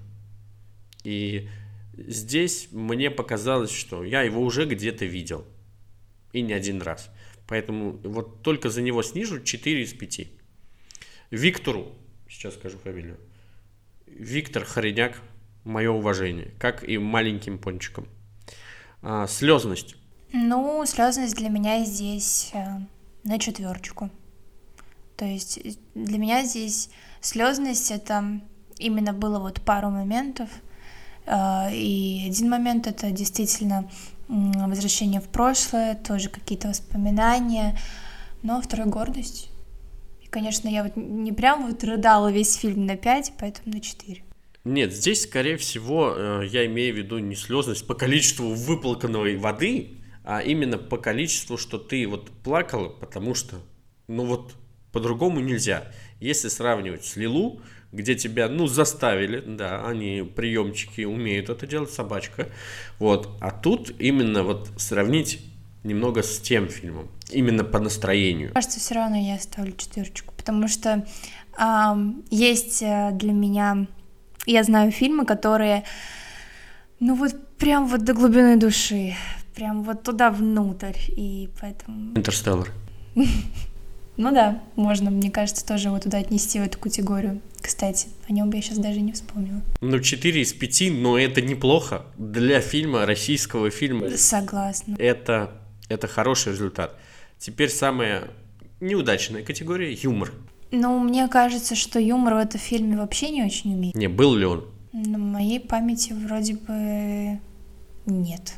И здесь мне показалось, что я его уже где-то видел. И не один раз. Поэтому вот только за него снижу 4 из 5. Виктору, сейчас скажу фамилию. Виктор Хореняк, мое уважение, как и маленьким пончиком. А, слезность. Ну, слезность для меня здесь э, на четверочку. То есть э, для меня здесь слезность это именно было вот пару моментов. Э, и один момент это действительно возвращение в прошлое, тоже какие-то воспоминания. Но второй гордость. И, конечно, я вот не прям вот рыдала весь фильм на 5, поэтому на 4. Нет, здесь, скорее всего, я имею в виду не слезность по количеству выплаканной воды, а именно по количеству, что ты вот плакала, потому что, ну вот, По-другому нельзя. Если сравнивать с Лилу, где тебя, ну, заставили, да, они приемчики умеют это делать, собачка, вот, а тут именно вот сравнить немного с тем фильмом, именно по настроению. Кажется, все равно я ставлю четверочку, потому что э, есть для меня, я знаю фильмы, которые, ну вот прям вот до глубины души, прям вот туда внутрь, и поэтому... Интерстеллар. [laughs] Ну да, можно, мне кажется, тоже его туда отнести в эту категорию. Кстати, о нем бы я сейчас даже не вспомнила. Ну, 4 из 5, но это неплохо для фильма, российского фильма. Согласна. Это, это хороший результат. Теперь самая неудачная категория — юмор. Ну, мне кажется, что юмор в этом фильме вообще не очень умеет. Не, был ли он? На моей памяти вроде бы нет.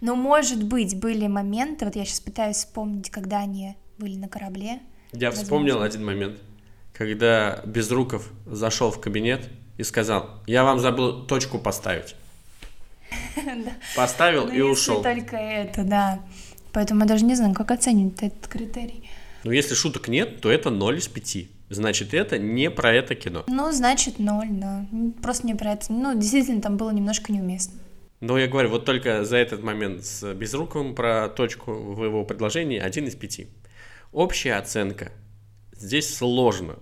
Но, может быть, были моменты, вот я сейчас пытаюсь вспомнить, когда они были на корабле. Я Возможно. вспомнил один момент, когда Безруков зашел в кабинет и сказал, я вам забыл точку поставить. [laughs] Поставил ну, и ушел. только это, да. Поэтому я даже не знаю, как оценивать этот критерий. Ну, если шуток нет, то это 0 из 5. Значит, это не про это кино. Ну, значит, 0, да. Просто не про это. Ну, действительно, там было немножко неуместно. Но я говорю, вот только за этот момент с Безруковым про точку в его предложении один из пяти. Общая оценка здесь сложно,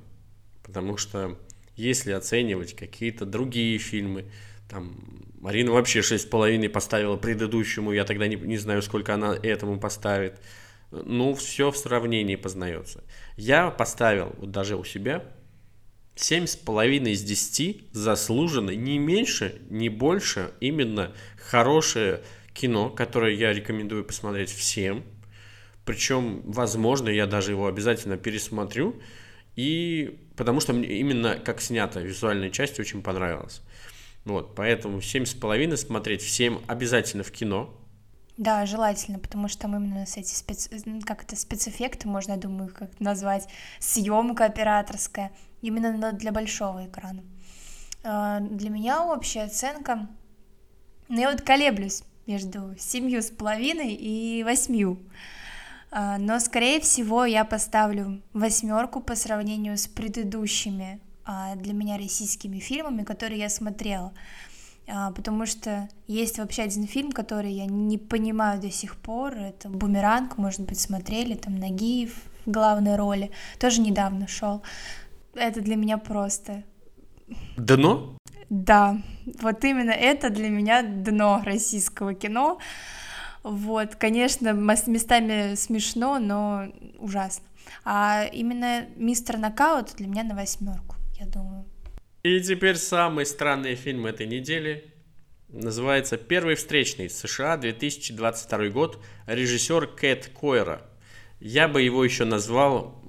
потому что если оценивать какие-то другие фильмы, там Марина вообще шесть с половиной поставила предыдущему, я тогда не, не знаю, сколько она этому поставит. Ну, все в сравнении познается. Я поставил вот даже у себя семь с половиной из десяти заслуженно, не меньше, не больше, именно хорошее кино, которое я рекомендую посмотреть всем – причем, возможно, я даже его обязательно пересмотрю. И потому что мне именно как снято визуальная часть очень понравилась. Вот, поэтому семь с половиной смотреть всем обязательно в кино. Да, желательно, потому что там именно с эти спец... как это спецэффекты, можно, я думаю, как назвать, съемка операторская, именно для большого экрана. А, для меня общая оценка, ну я вот колеблюсь между семью с половиной и восьмью. А, но, скорее всего, я поставлю восьмерку по сравнению с предыдущими а, для меня российскими фильмами, которые я смотрела. А, потому что есть вообще один фильм, который я не понимаю до сих пор. Это «Бумеранг», может быть, смотрели, там Нагиев в главной роли. Тоже недавно шел. Это для меня просто... Дно? Да, вот именно это для меня дно российского кино. Вот, конечно, местами смешно, но ужасно. А именно мистер Нокаут для меня на восьмерку, я думаю. И теперь самый странный фильм этой недели. Называется «Первый встречный. США, 2022 год». Режиссер Кэт Койра. Я бы его еще назвал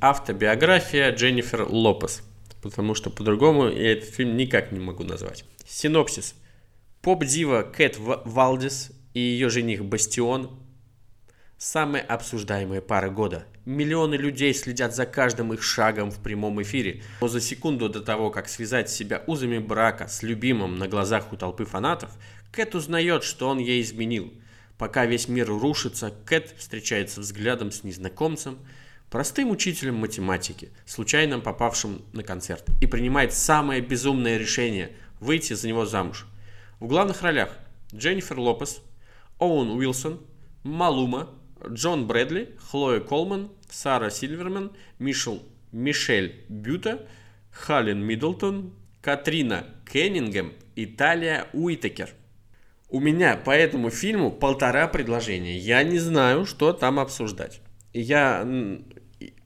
автобиография Дженнифер Лопес. Потому что по-другому я этот фильм никак не могу назвать. Синопсис. Поп-дива Кэт Валдис и ее жених Бастион – самая обсуждаемая пара года. Миллионы людей следят за каждым их шагом в прямом эфире. Но за секунду до того, как связать себя узами брака с любимым на глазах у толпы фанатов, Кэт узнает, что он ей изменил. Пока весь мир рушится, Кэт встречается взглядом с незнакомцем, простым учителем математики, случайно попавшим на концерт, и принимает самое безумное решение – выйти за него замуж. В главных ролях Дженнифер Лопес – Оуэн Уилсон, Малума, Джон Брэдли, Хлоя Колман, Сара Сильверман, Мишел, Мишель Бюта, Халин Миддлтон, Катрина Кеннингем и Талия Уитакер. У меня по этому фильму полтора предложения. Я не знаю, что там обсуждать. Я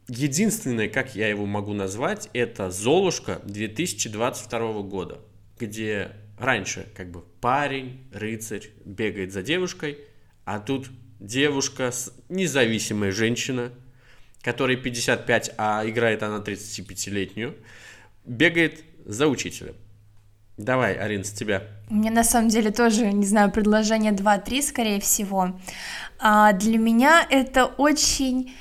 единственное, как я его могу назвать, это Золушка 2022 года, где раньше как бы парень, рыцарь бегает за девушкой, а тут девушка, независимая женщина, которой 55, а играет она 35-летнюю, бегает за учителем. Давай, Арин, с тебя. Меня на самом деле тоже, не знаю, предложение 2-3, скорее всего. А для меня это очень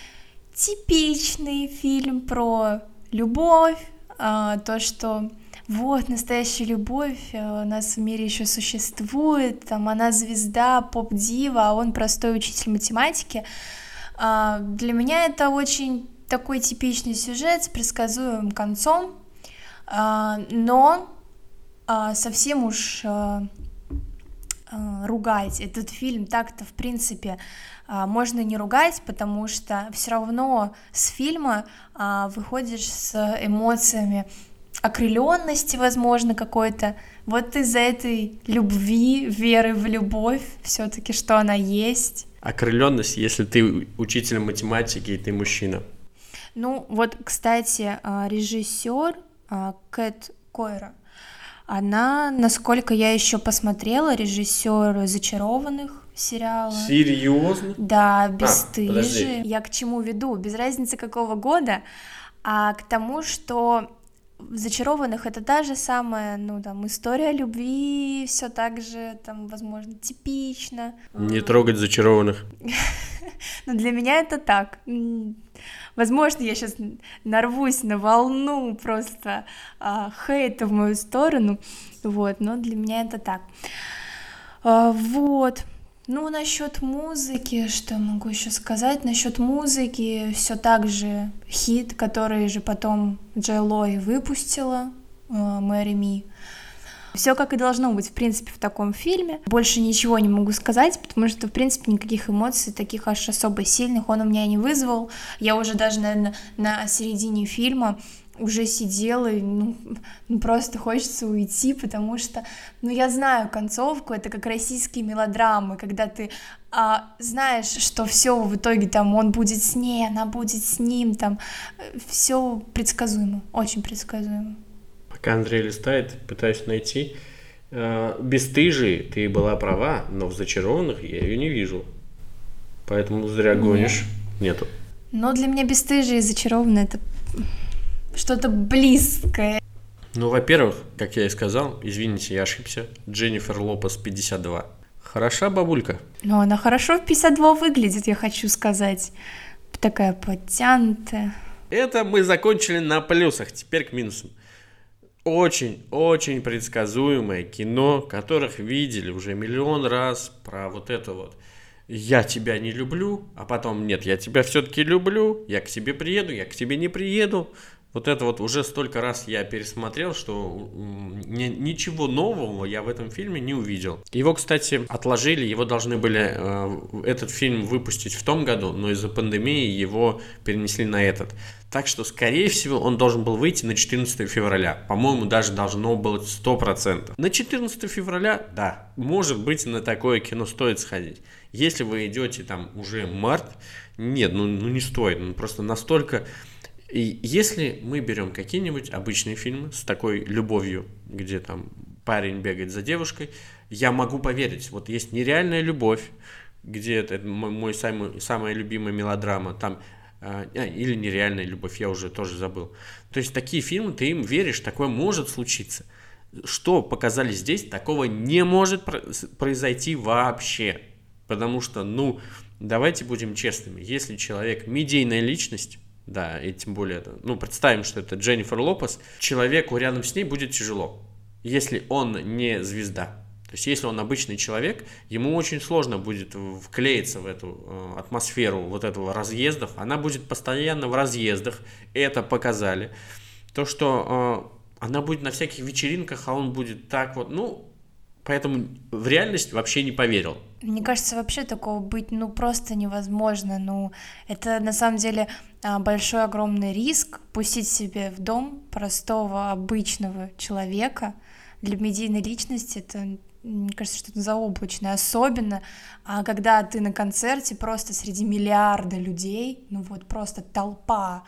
типичный фильм про любовь, а, то, что вот, настоящая любовь э, у нас в мире еще существует, там она звезда, поп-дива, а он простой учитель математики. А, для меня это очень такой типичный сюжет с предсказуемым концом, а, но а, совсем уж а, ругать этот фильм так-то, в принципе, можно не ругать, потому что все равно с фильма выходишь с эмоциями окрыленности, возможно, какой-то. Вот из-за этой любви, веры в любовь, все-таки, что она есть. Окрыленность, если ты учитель математики и ты мужчина. Ну, вот, кстати, режиссер а, Кэт Койра. Она, насколько я еще посмотрела, режиссер зачарованных сериала. Серьезно? Да, бесстыжие. А, я к чему веду? Без разницы какого года, а к тому, что зачарованных это та же самая, ну там история любви, все так же, там, возможно, типично. Не трогать зачарованных. [laughs] Но для меня это так. Возможно, я сейчас нарвусь на волну просто а, хейта в мою сторону, вот, но для меня это так. А, вот. Ну, насчет музыки, что могу еще сказать? Насчет музыки, все так же хит, который же потом Джей Лой выпустила, а, Мэри Ми. Все как и должно быть, в принципе, в таком фильме. Больше ничего не могу сказать, потому что, в принципе, никаких эмоций таких аж особо сильных он у меня не вызвал. Я уже даже, наверное, на середине фильма уже сидела, и ну, [laughs] ну просто хочется уйти, потому что, ну я знаю концовку, это как российские мелодрамы, когда ты а, знаешь, что все в итоге там он будет с ней, она будет с ним, там э, все предсказуемо, очень предсказуемо пока Андрей листает, пытаюсь найти. Э, Бестыжие, ты была права, но в зачарованных я ее не вижу. Поэтому зря гонишь. Нету. Но для меня бесстыжие и зачарованные это что-то близкое. Ну, во-первых, как я и сказал, извините, я ошибся, Дженнифер Лопес 52. Хороша бабулька? Ну, она хорошо в 52 выглядит, я хочу сказать. Такая подтянутая. Это мы закончили на плюсах, теперь к минусам очень-очень предсказуемое кино, которых видели уже миллион раз про вот это вот «я тебя не люблю», а потом «нет, я тебя все-таки люблю», «я к тебе приеду», «я к тебе не приеду», вот это вот уже столько раз я пересмотрел, что ни, ничего нового я в этом фильме не увидел. Его, кстати, отложили, его должны были э, этот фильм выпустить в том году, но из-за пандемии его перенесли на этот. Так что, скорее всего, он должен был выйти на 14 февраля. По-моему, даже должно быть 100%. На 14 февраля, да, может быть, на такое кино стоит сходить. Если вы идете там уже март, нет, ну, ну не стоит. Ну, просто настолько и если мы берем какие-нибудь обычные фильмы с такой любовью, где там парень бегает за девушкой, я могу поверить. Вот есть нереальная любовь, где это, это мой, самый, самая любимая мелодрама, там а, или нереальная любовь, я уже тоже забыл. То есть такие фильмы, ты им веришь, такое может случиться. Что показали здесь, такого не может произойти вообще. Потому что, ну, давайте будем честными, если человек медийная личность, да, и тем более, ну, представим, что это Дженнифер Лопес, человеку рядом с ней будет тяжело, если он не звезда. То есть, если он обычный человек, ему очень сложно будет вклеиться в эту э, атмосферу вот этого разъездов. Она будет постоянно в разъездах, это показали. То, что э, она будет на всяких вечеринках, а он будет так вот, ну, Поэтому в реальность вообще не поверил. Мне кажется, вообще такого быть ну просто невозможно. Ну, это на самом деле большой огромный риск пустить себе в дом простого обычного человека. Для медийной личности это мне кажется, что-то заоблачное, особенно а когда ты на концерте просто среди миллиарда людей, ну вот просто толпа,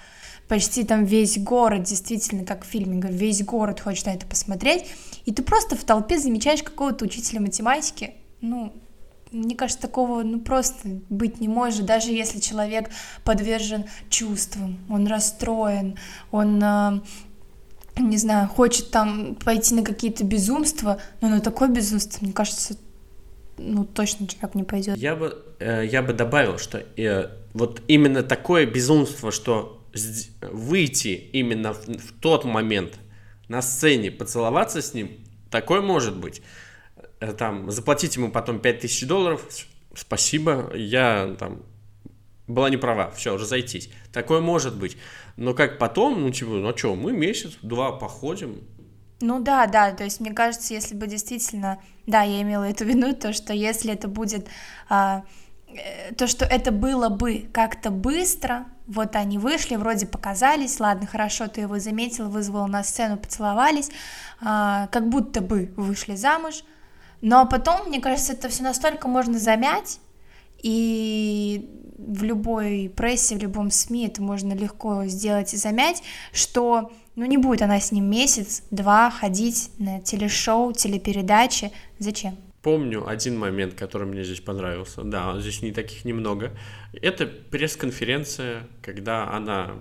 почти там весь город, действительно, как в фильме, весь город хочет на это посмотреть, и ты просто в толпе замечаешь какого-то учителя математики, ну, мне кажется, такого ну просто быть не может, даже если человек подвержен чувствам, он расстроен, он а, не знаю, хочет там пойти на какие-то безумства, но на такое безумство, мне кажется, ну точно человек не пойдет. Я бы, э, я бы добавил, что э, вот именно такое безумство, что выйти именно в, в тот момент на сцене, поцеловаться с ним, такое может быть. Э, там, заплатить ему потом 5000 долларов, спасибо, я там была не права, все, разойтись. Такое может быть. Но как потом, ну, типа, ну, что, мы месяц-два походим, ну да, да, то есть мне кажется, если бы действительно, да, я имела эту вину, то что если это будет, а, э, то что это было бы как-то быстро, вот они вышли, вроде показались, ладно, хорошо, ты его заметил, вызвал на сцену, поцеловались, а, как будто бы вышли замуж, но потом, мне кажется, это все настолько можно замять, и в любой прессе, в любом СМИ это можно легко сделать и замять, что ну не будет она с ним месяц-два ходить на телешоу, телепередачи. Зачем? Помню один момент, который мне здесь понравился. Да, здесь не таких немного. Это пресс-конференция, когда она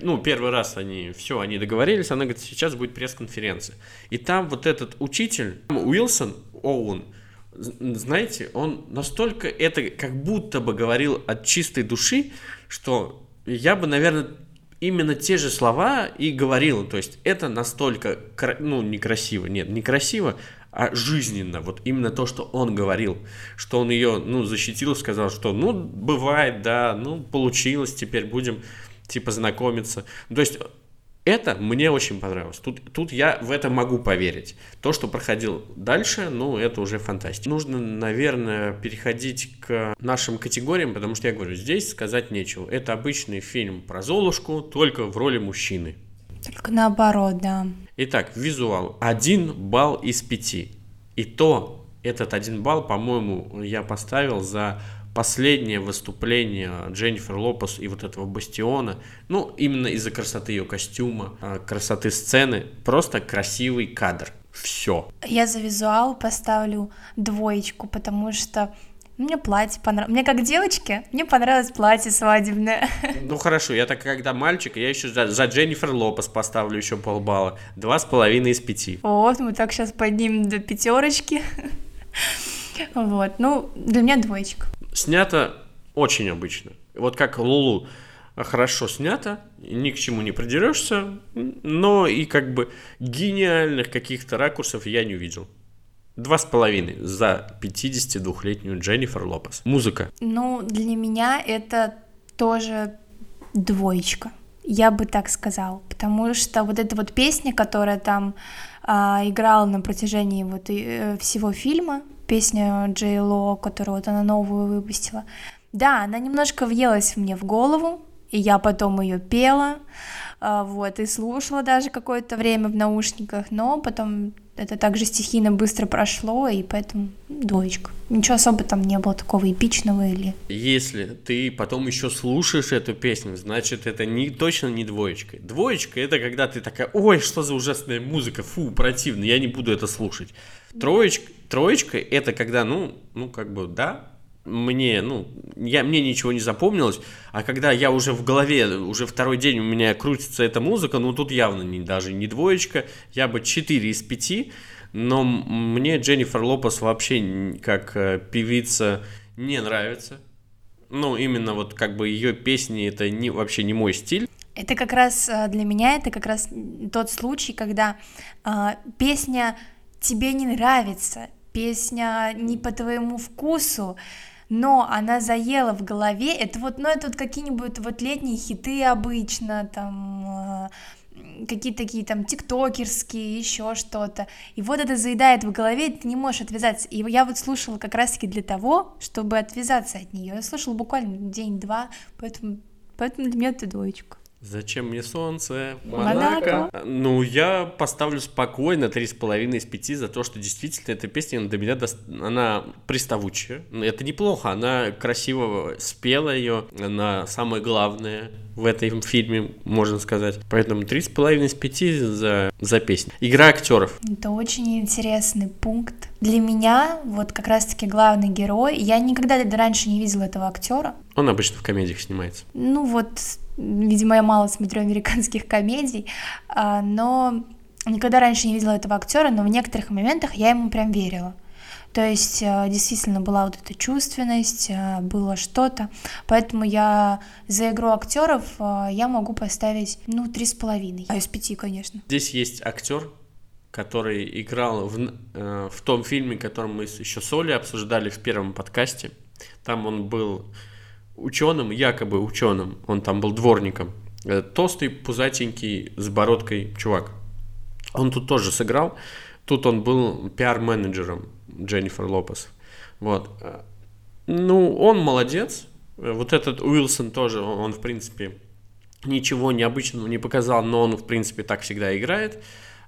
ну, первый раз они, все, они договорились, она говорит, сейчас будет пресс-конференция. И там вот этот учитель, Уилсон Оуэн, знаете, он настолько это как будто бы говорил от чистой души, что я бы, наверное, именно те же слова и говорил. То есть это настолько, ну, некрасиво, нет, некрасиво, а жизненно. Вот именно то, что он говорил, что он ее, ну, защитил, сказал, что, ну, бывает, да, ну, получилось, теперь будем, типа, знакомиться. То есть это мне очень понравилось. Тут, тут я в это могу поверить. То, что проходил дальше, ну, это уже фантастика. Нужно, наверное, переходить к нашим категориям, потому что я говорю, здесь сказать нечего. Это обычный фильм про Золушку, только в роли мужчины. Только наоборот, да. Итак, визуал. Один балл из пяти. И то этот один балл, по-моему, я поставил за последнее выступление Дженнифер Лопес и вот этого Бастиона, ну, именно из-за красоты ее костюма, а, красоты сцены, просто красивый кадр. Все. Я за визуал поставлю двоечку, потому что мне платье понравилось. Мне как девочке, мне понравилось платье свадебное. [laughs] Ну хорошо, я так когда мальчик, я еще за, за Дженнифер Лопес поставлю еще полбалла. Два с половиной из пяти. Вот, мы так сейчас поднимем до пятерочки. [laughs] Вот, ну, для меня двоечка. Снято очень обычно. Вот как Лулу хорошо снято, ни к чему не придерешься, но и как бы гениальных каких-то ракурсов я не увидел. Два с половиной за 52-летнюю Дженнифер Лопес. Музыка. Ну, для меня это тоже двоечка. Я бы так сказал. Потому что вот эта вот песня, которая там а, играла на протяжении вот и, э, всего фильма, песня Джей Ло, которую вот она новую выпустила. Да, она немножко въелась мне в голову, и я потом ее пела, а, вот, и слушала даже какое-то время в наушниках, но потом это также стихийно быстро прошло, и поэтому двоечка. Ничего особо там не было такого эпичного или... Если ты потом еще слушаешь эту песню, значит, это не, точно не двоечка. Двоечка — это когда ты такая, ой, что за ужасная музыка, фу, противно, я не буду это слушать. Троечка, троечка — это когда, ну, ну, как бы, да, мне, ну, я, мне ничего не запомнилось, а когда я уже в голове, уже второй день у меня крутится эта музыка, ну, тут явно не, даже не двоечка, я бы 4 из 5, но мне Дженнифер Лопес вообще как э, певица не нравится. Ну, именно вот как бы ее песни, это не, вообще не мой стиль. Это как раз э, для меня, это как раз тот случай, когда э, песня тебе не нравится, песня не по твоему вкусу, но она заела в голове, это вот, ну, это вот какие-нибудь вот летние хиты обычно, там, э, какие-то такие там тиктокерские, еще что-то, и вот это заедает в голове, и ты не можешь отвязаться, и я вот слушала как раз-таки для того, чтобы отвязаться от нее, я слушала буквально день-два, поэтому, поэтому для меня это двоечка. Зачем мне солнце? Монако. Монако. Ну, я поставлю спокойно 3,5 из 5 за то, что действительно эта песня до меня, до... она приставучая. Это неплохо, она красиво спела ее, она самое главное в этом фильме, можно сказать. Поэтому 3,5 из 5 за, за песню. Игра актеров. Это очень интересный пункт. Для меня, вот как раз-таки главный герой, я никогда раньше не видела этого актера. Он обычно в комедиях снимается. Ну вот Видимо, я мало смотрю американских комедий, а, но никогда раньше не видела этого актера, но в некоторых моментах я ему прям верила. То есть а, действительно была вот эта чувственность, а, было что-то. Поэтому я за игру актеров я могу поставить, ну, три с половиной. А из пяти, конечно. Здесь есть актер, который играл в, э, в том фильме, который мы еще с Олей обсуждали в первом подкасте. Там он был ученым, якобы ученым, он там был дворником, э, толстый, пузатенький, с бородкой чувак. Он тут тоже сыграл, тут он был пиар-менеджером Дженнифер Лопес. Вот. Ну, он молодец. Вот этот Уилсон тоже, он, в принципе, ничего необычного не показал, но он, в принципе, так всегда играет.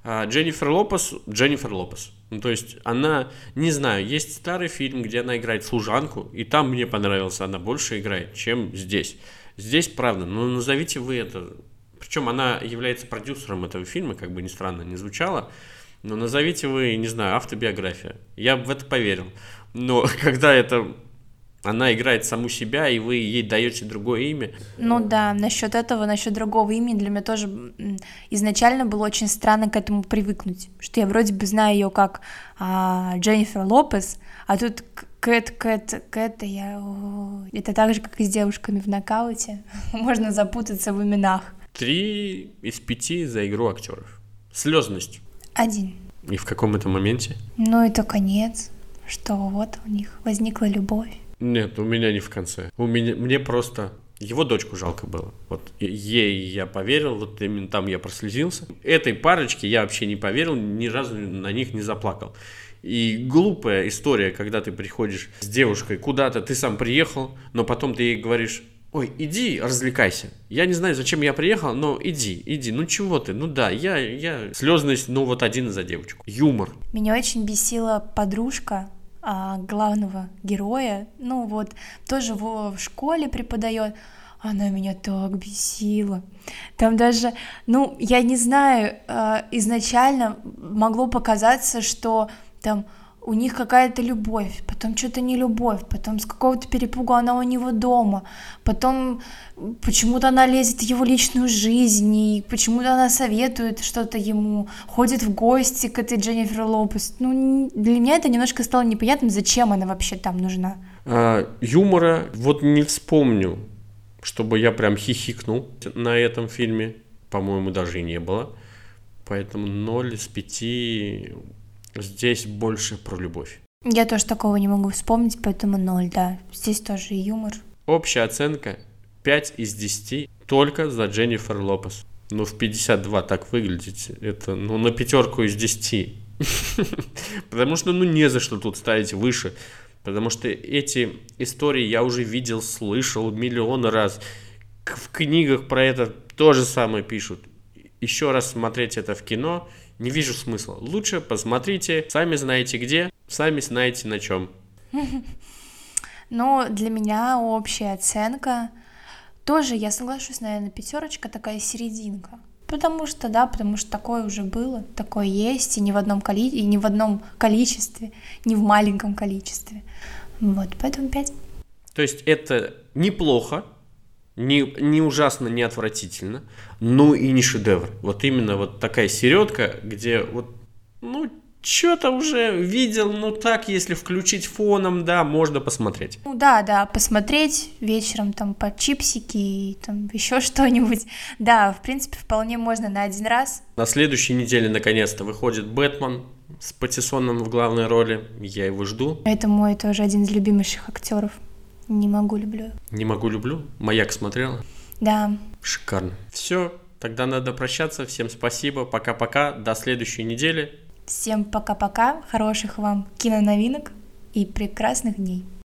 А Дженнифер Лопес, Дженнифер Лопес. Ну, то есть она, не знаю, есть старый фильм, где она играет служанку, и там мне понравилось, она больше играет, чем здесь. Здесь, правда, ну назовите вы это. Причем она является продюсером этого фильма, как бы ни странно не звучало. Но назовите вы, не знаю, автобиография. Я в это поверил. Но [laughs] когда это она играет саму себя, и вы ей даете другое имя. Ну да, насчет этого, насчет другого имени для меня тоже изначально было очень странно к этому привыкнуть, что я вроде бы знаю ее как а, Дженнифер Лопес, а тут Кэт, Кэт, Кэт, я... Это так же, как и с девушками в нокауте. [laughs] Можно запутаться в именах. Три из пяти за игру актеров. Слезность. Один. И в каком это моменте? Ну, это конец, что вот у них возникла любовь. Нет, у меня не в конце. У меня, мне просто его дочку жалко было. Вот ей я поверил, вот именно там я прослезился. Этой парочке я вообще не поверил, ни разу на них не заплакал. И глупая история, когда ты приходишь с девушкой куда-то, ты сам приехал, но потом ты ей говоришь, ой, иди, развлекайся. Я не знаю, зачем я приехал, но иди, иди. Ну чего ты? Ну да, я, я... Слезность, ну вот один за девочку. Юмор. Меня очень бесила подружка, а, главного героя, ну вот, тоже в, в школе преподает, она меня так бесила. Там даже, ну, я не знаю, а, изначально могло показаться, что там у них какая-то любовь, потом что-то не любовь, потом с какого-то перепуга она у него дома, потом почему-то она лезет в его личную жизнь, и почему-то она советует что-то ему, ходит в гости к этой Дженнифер Лопес. Ну, для меня это немножко стало непонятным, зачем она вообще там нужна. А, юмора вот не вспомню, чтобы я прям хихикнул на этом фильме. По-моему, даже и не было. Поэтому 0 из 5 Здесь больше про любовь. Я тоже такого не могу вспомнить, поэтому ноль, да. Здесь тоже юмор. Общая оценка 5 из 10 только за Дженнифер Лопес. Ну, в 52 так выглядите. Это, ну, на пятерку из 10. [laughs] Потому что, ну, не за что тут ставить выше. Потому что эти истории я уже видел, слышал миллионы раз. В книгах про это то же самое пишут. Еще раз смотреть это в кино – не вижу смысла. Лучше посмотрите, сами знаете где, сами знаете на чем. [laughs] Ну, для меня общая оценка тоже, я соглашусь, наверное, пятерочка такая серединка. Потому что, да, потому что такое уже было, такое есть, и не в одном, коли... и не в одном количестве, не в маленьком количестве. Вот, поэтому пять. То есть это неплохо, не, не ужасно, не отвратительно, ну и не шедевр. Вот именно вот такая середка, где вот, ну, что-то уже видел, ну так, если включить фоном, да, можно посмотреть. Ну да, да, посмотреть вечером там по чипсики и там еще что-нибудь. [laughs] Да, в принципе, вполне можно на один раз. На следующей неделе наконец-то выходит Бэтмен с Патисоном в главной роли. Я его жду. Это мой тоже один из любимейших актеров. Не могу, люблю. Не могу, люблю. Маяк смотрела? Да. Шикарно. Все, тогда надо прощаться. Всем спасибо. Пока-пока. До следующей недели. Всем пока-пока. Хороших вам киноновинок и прекрасных дней.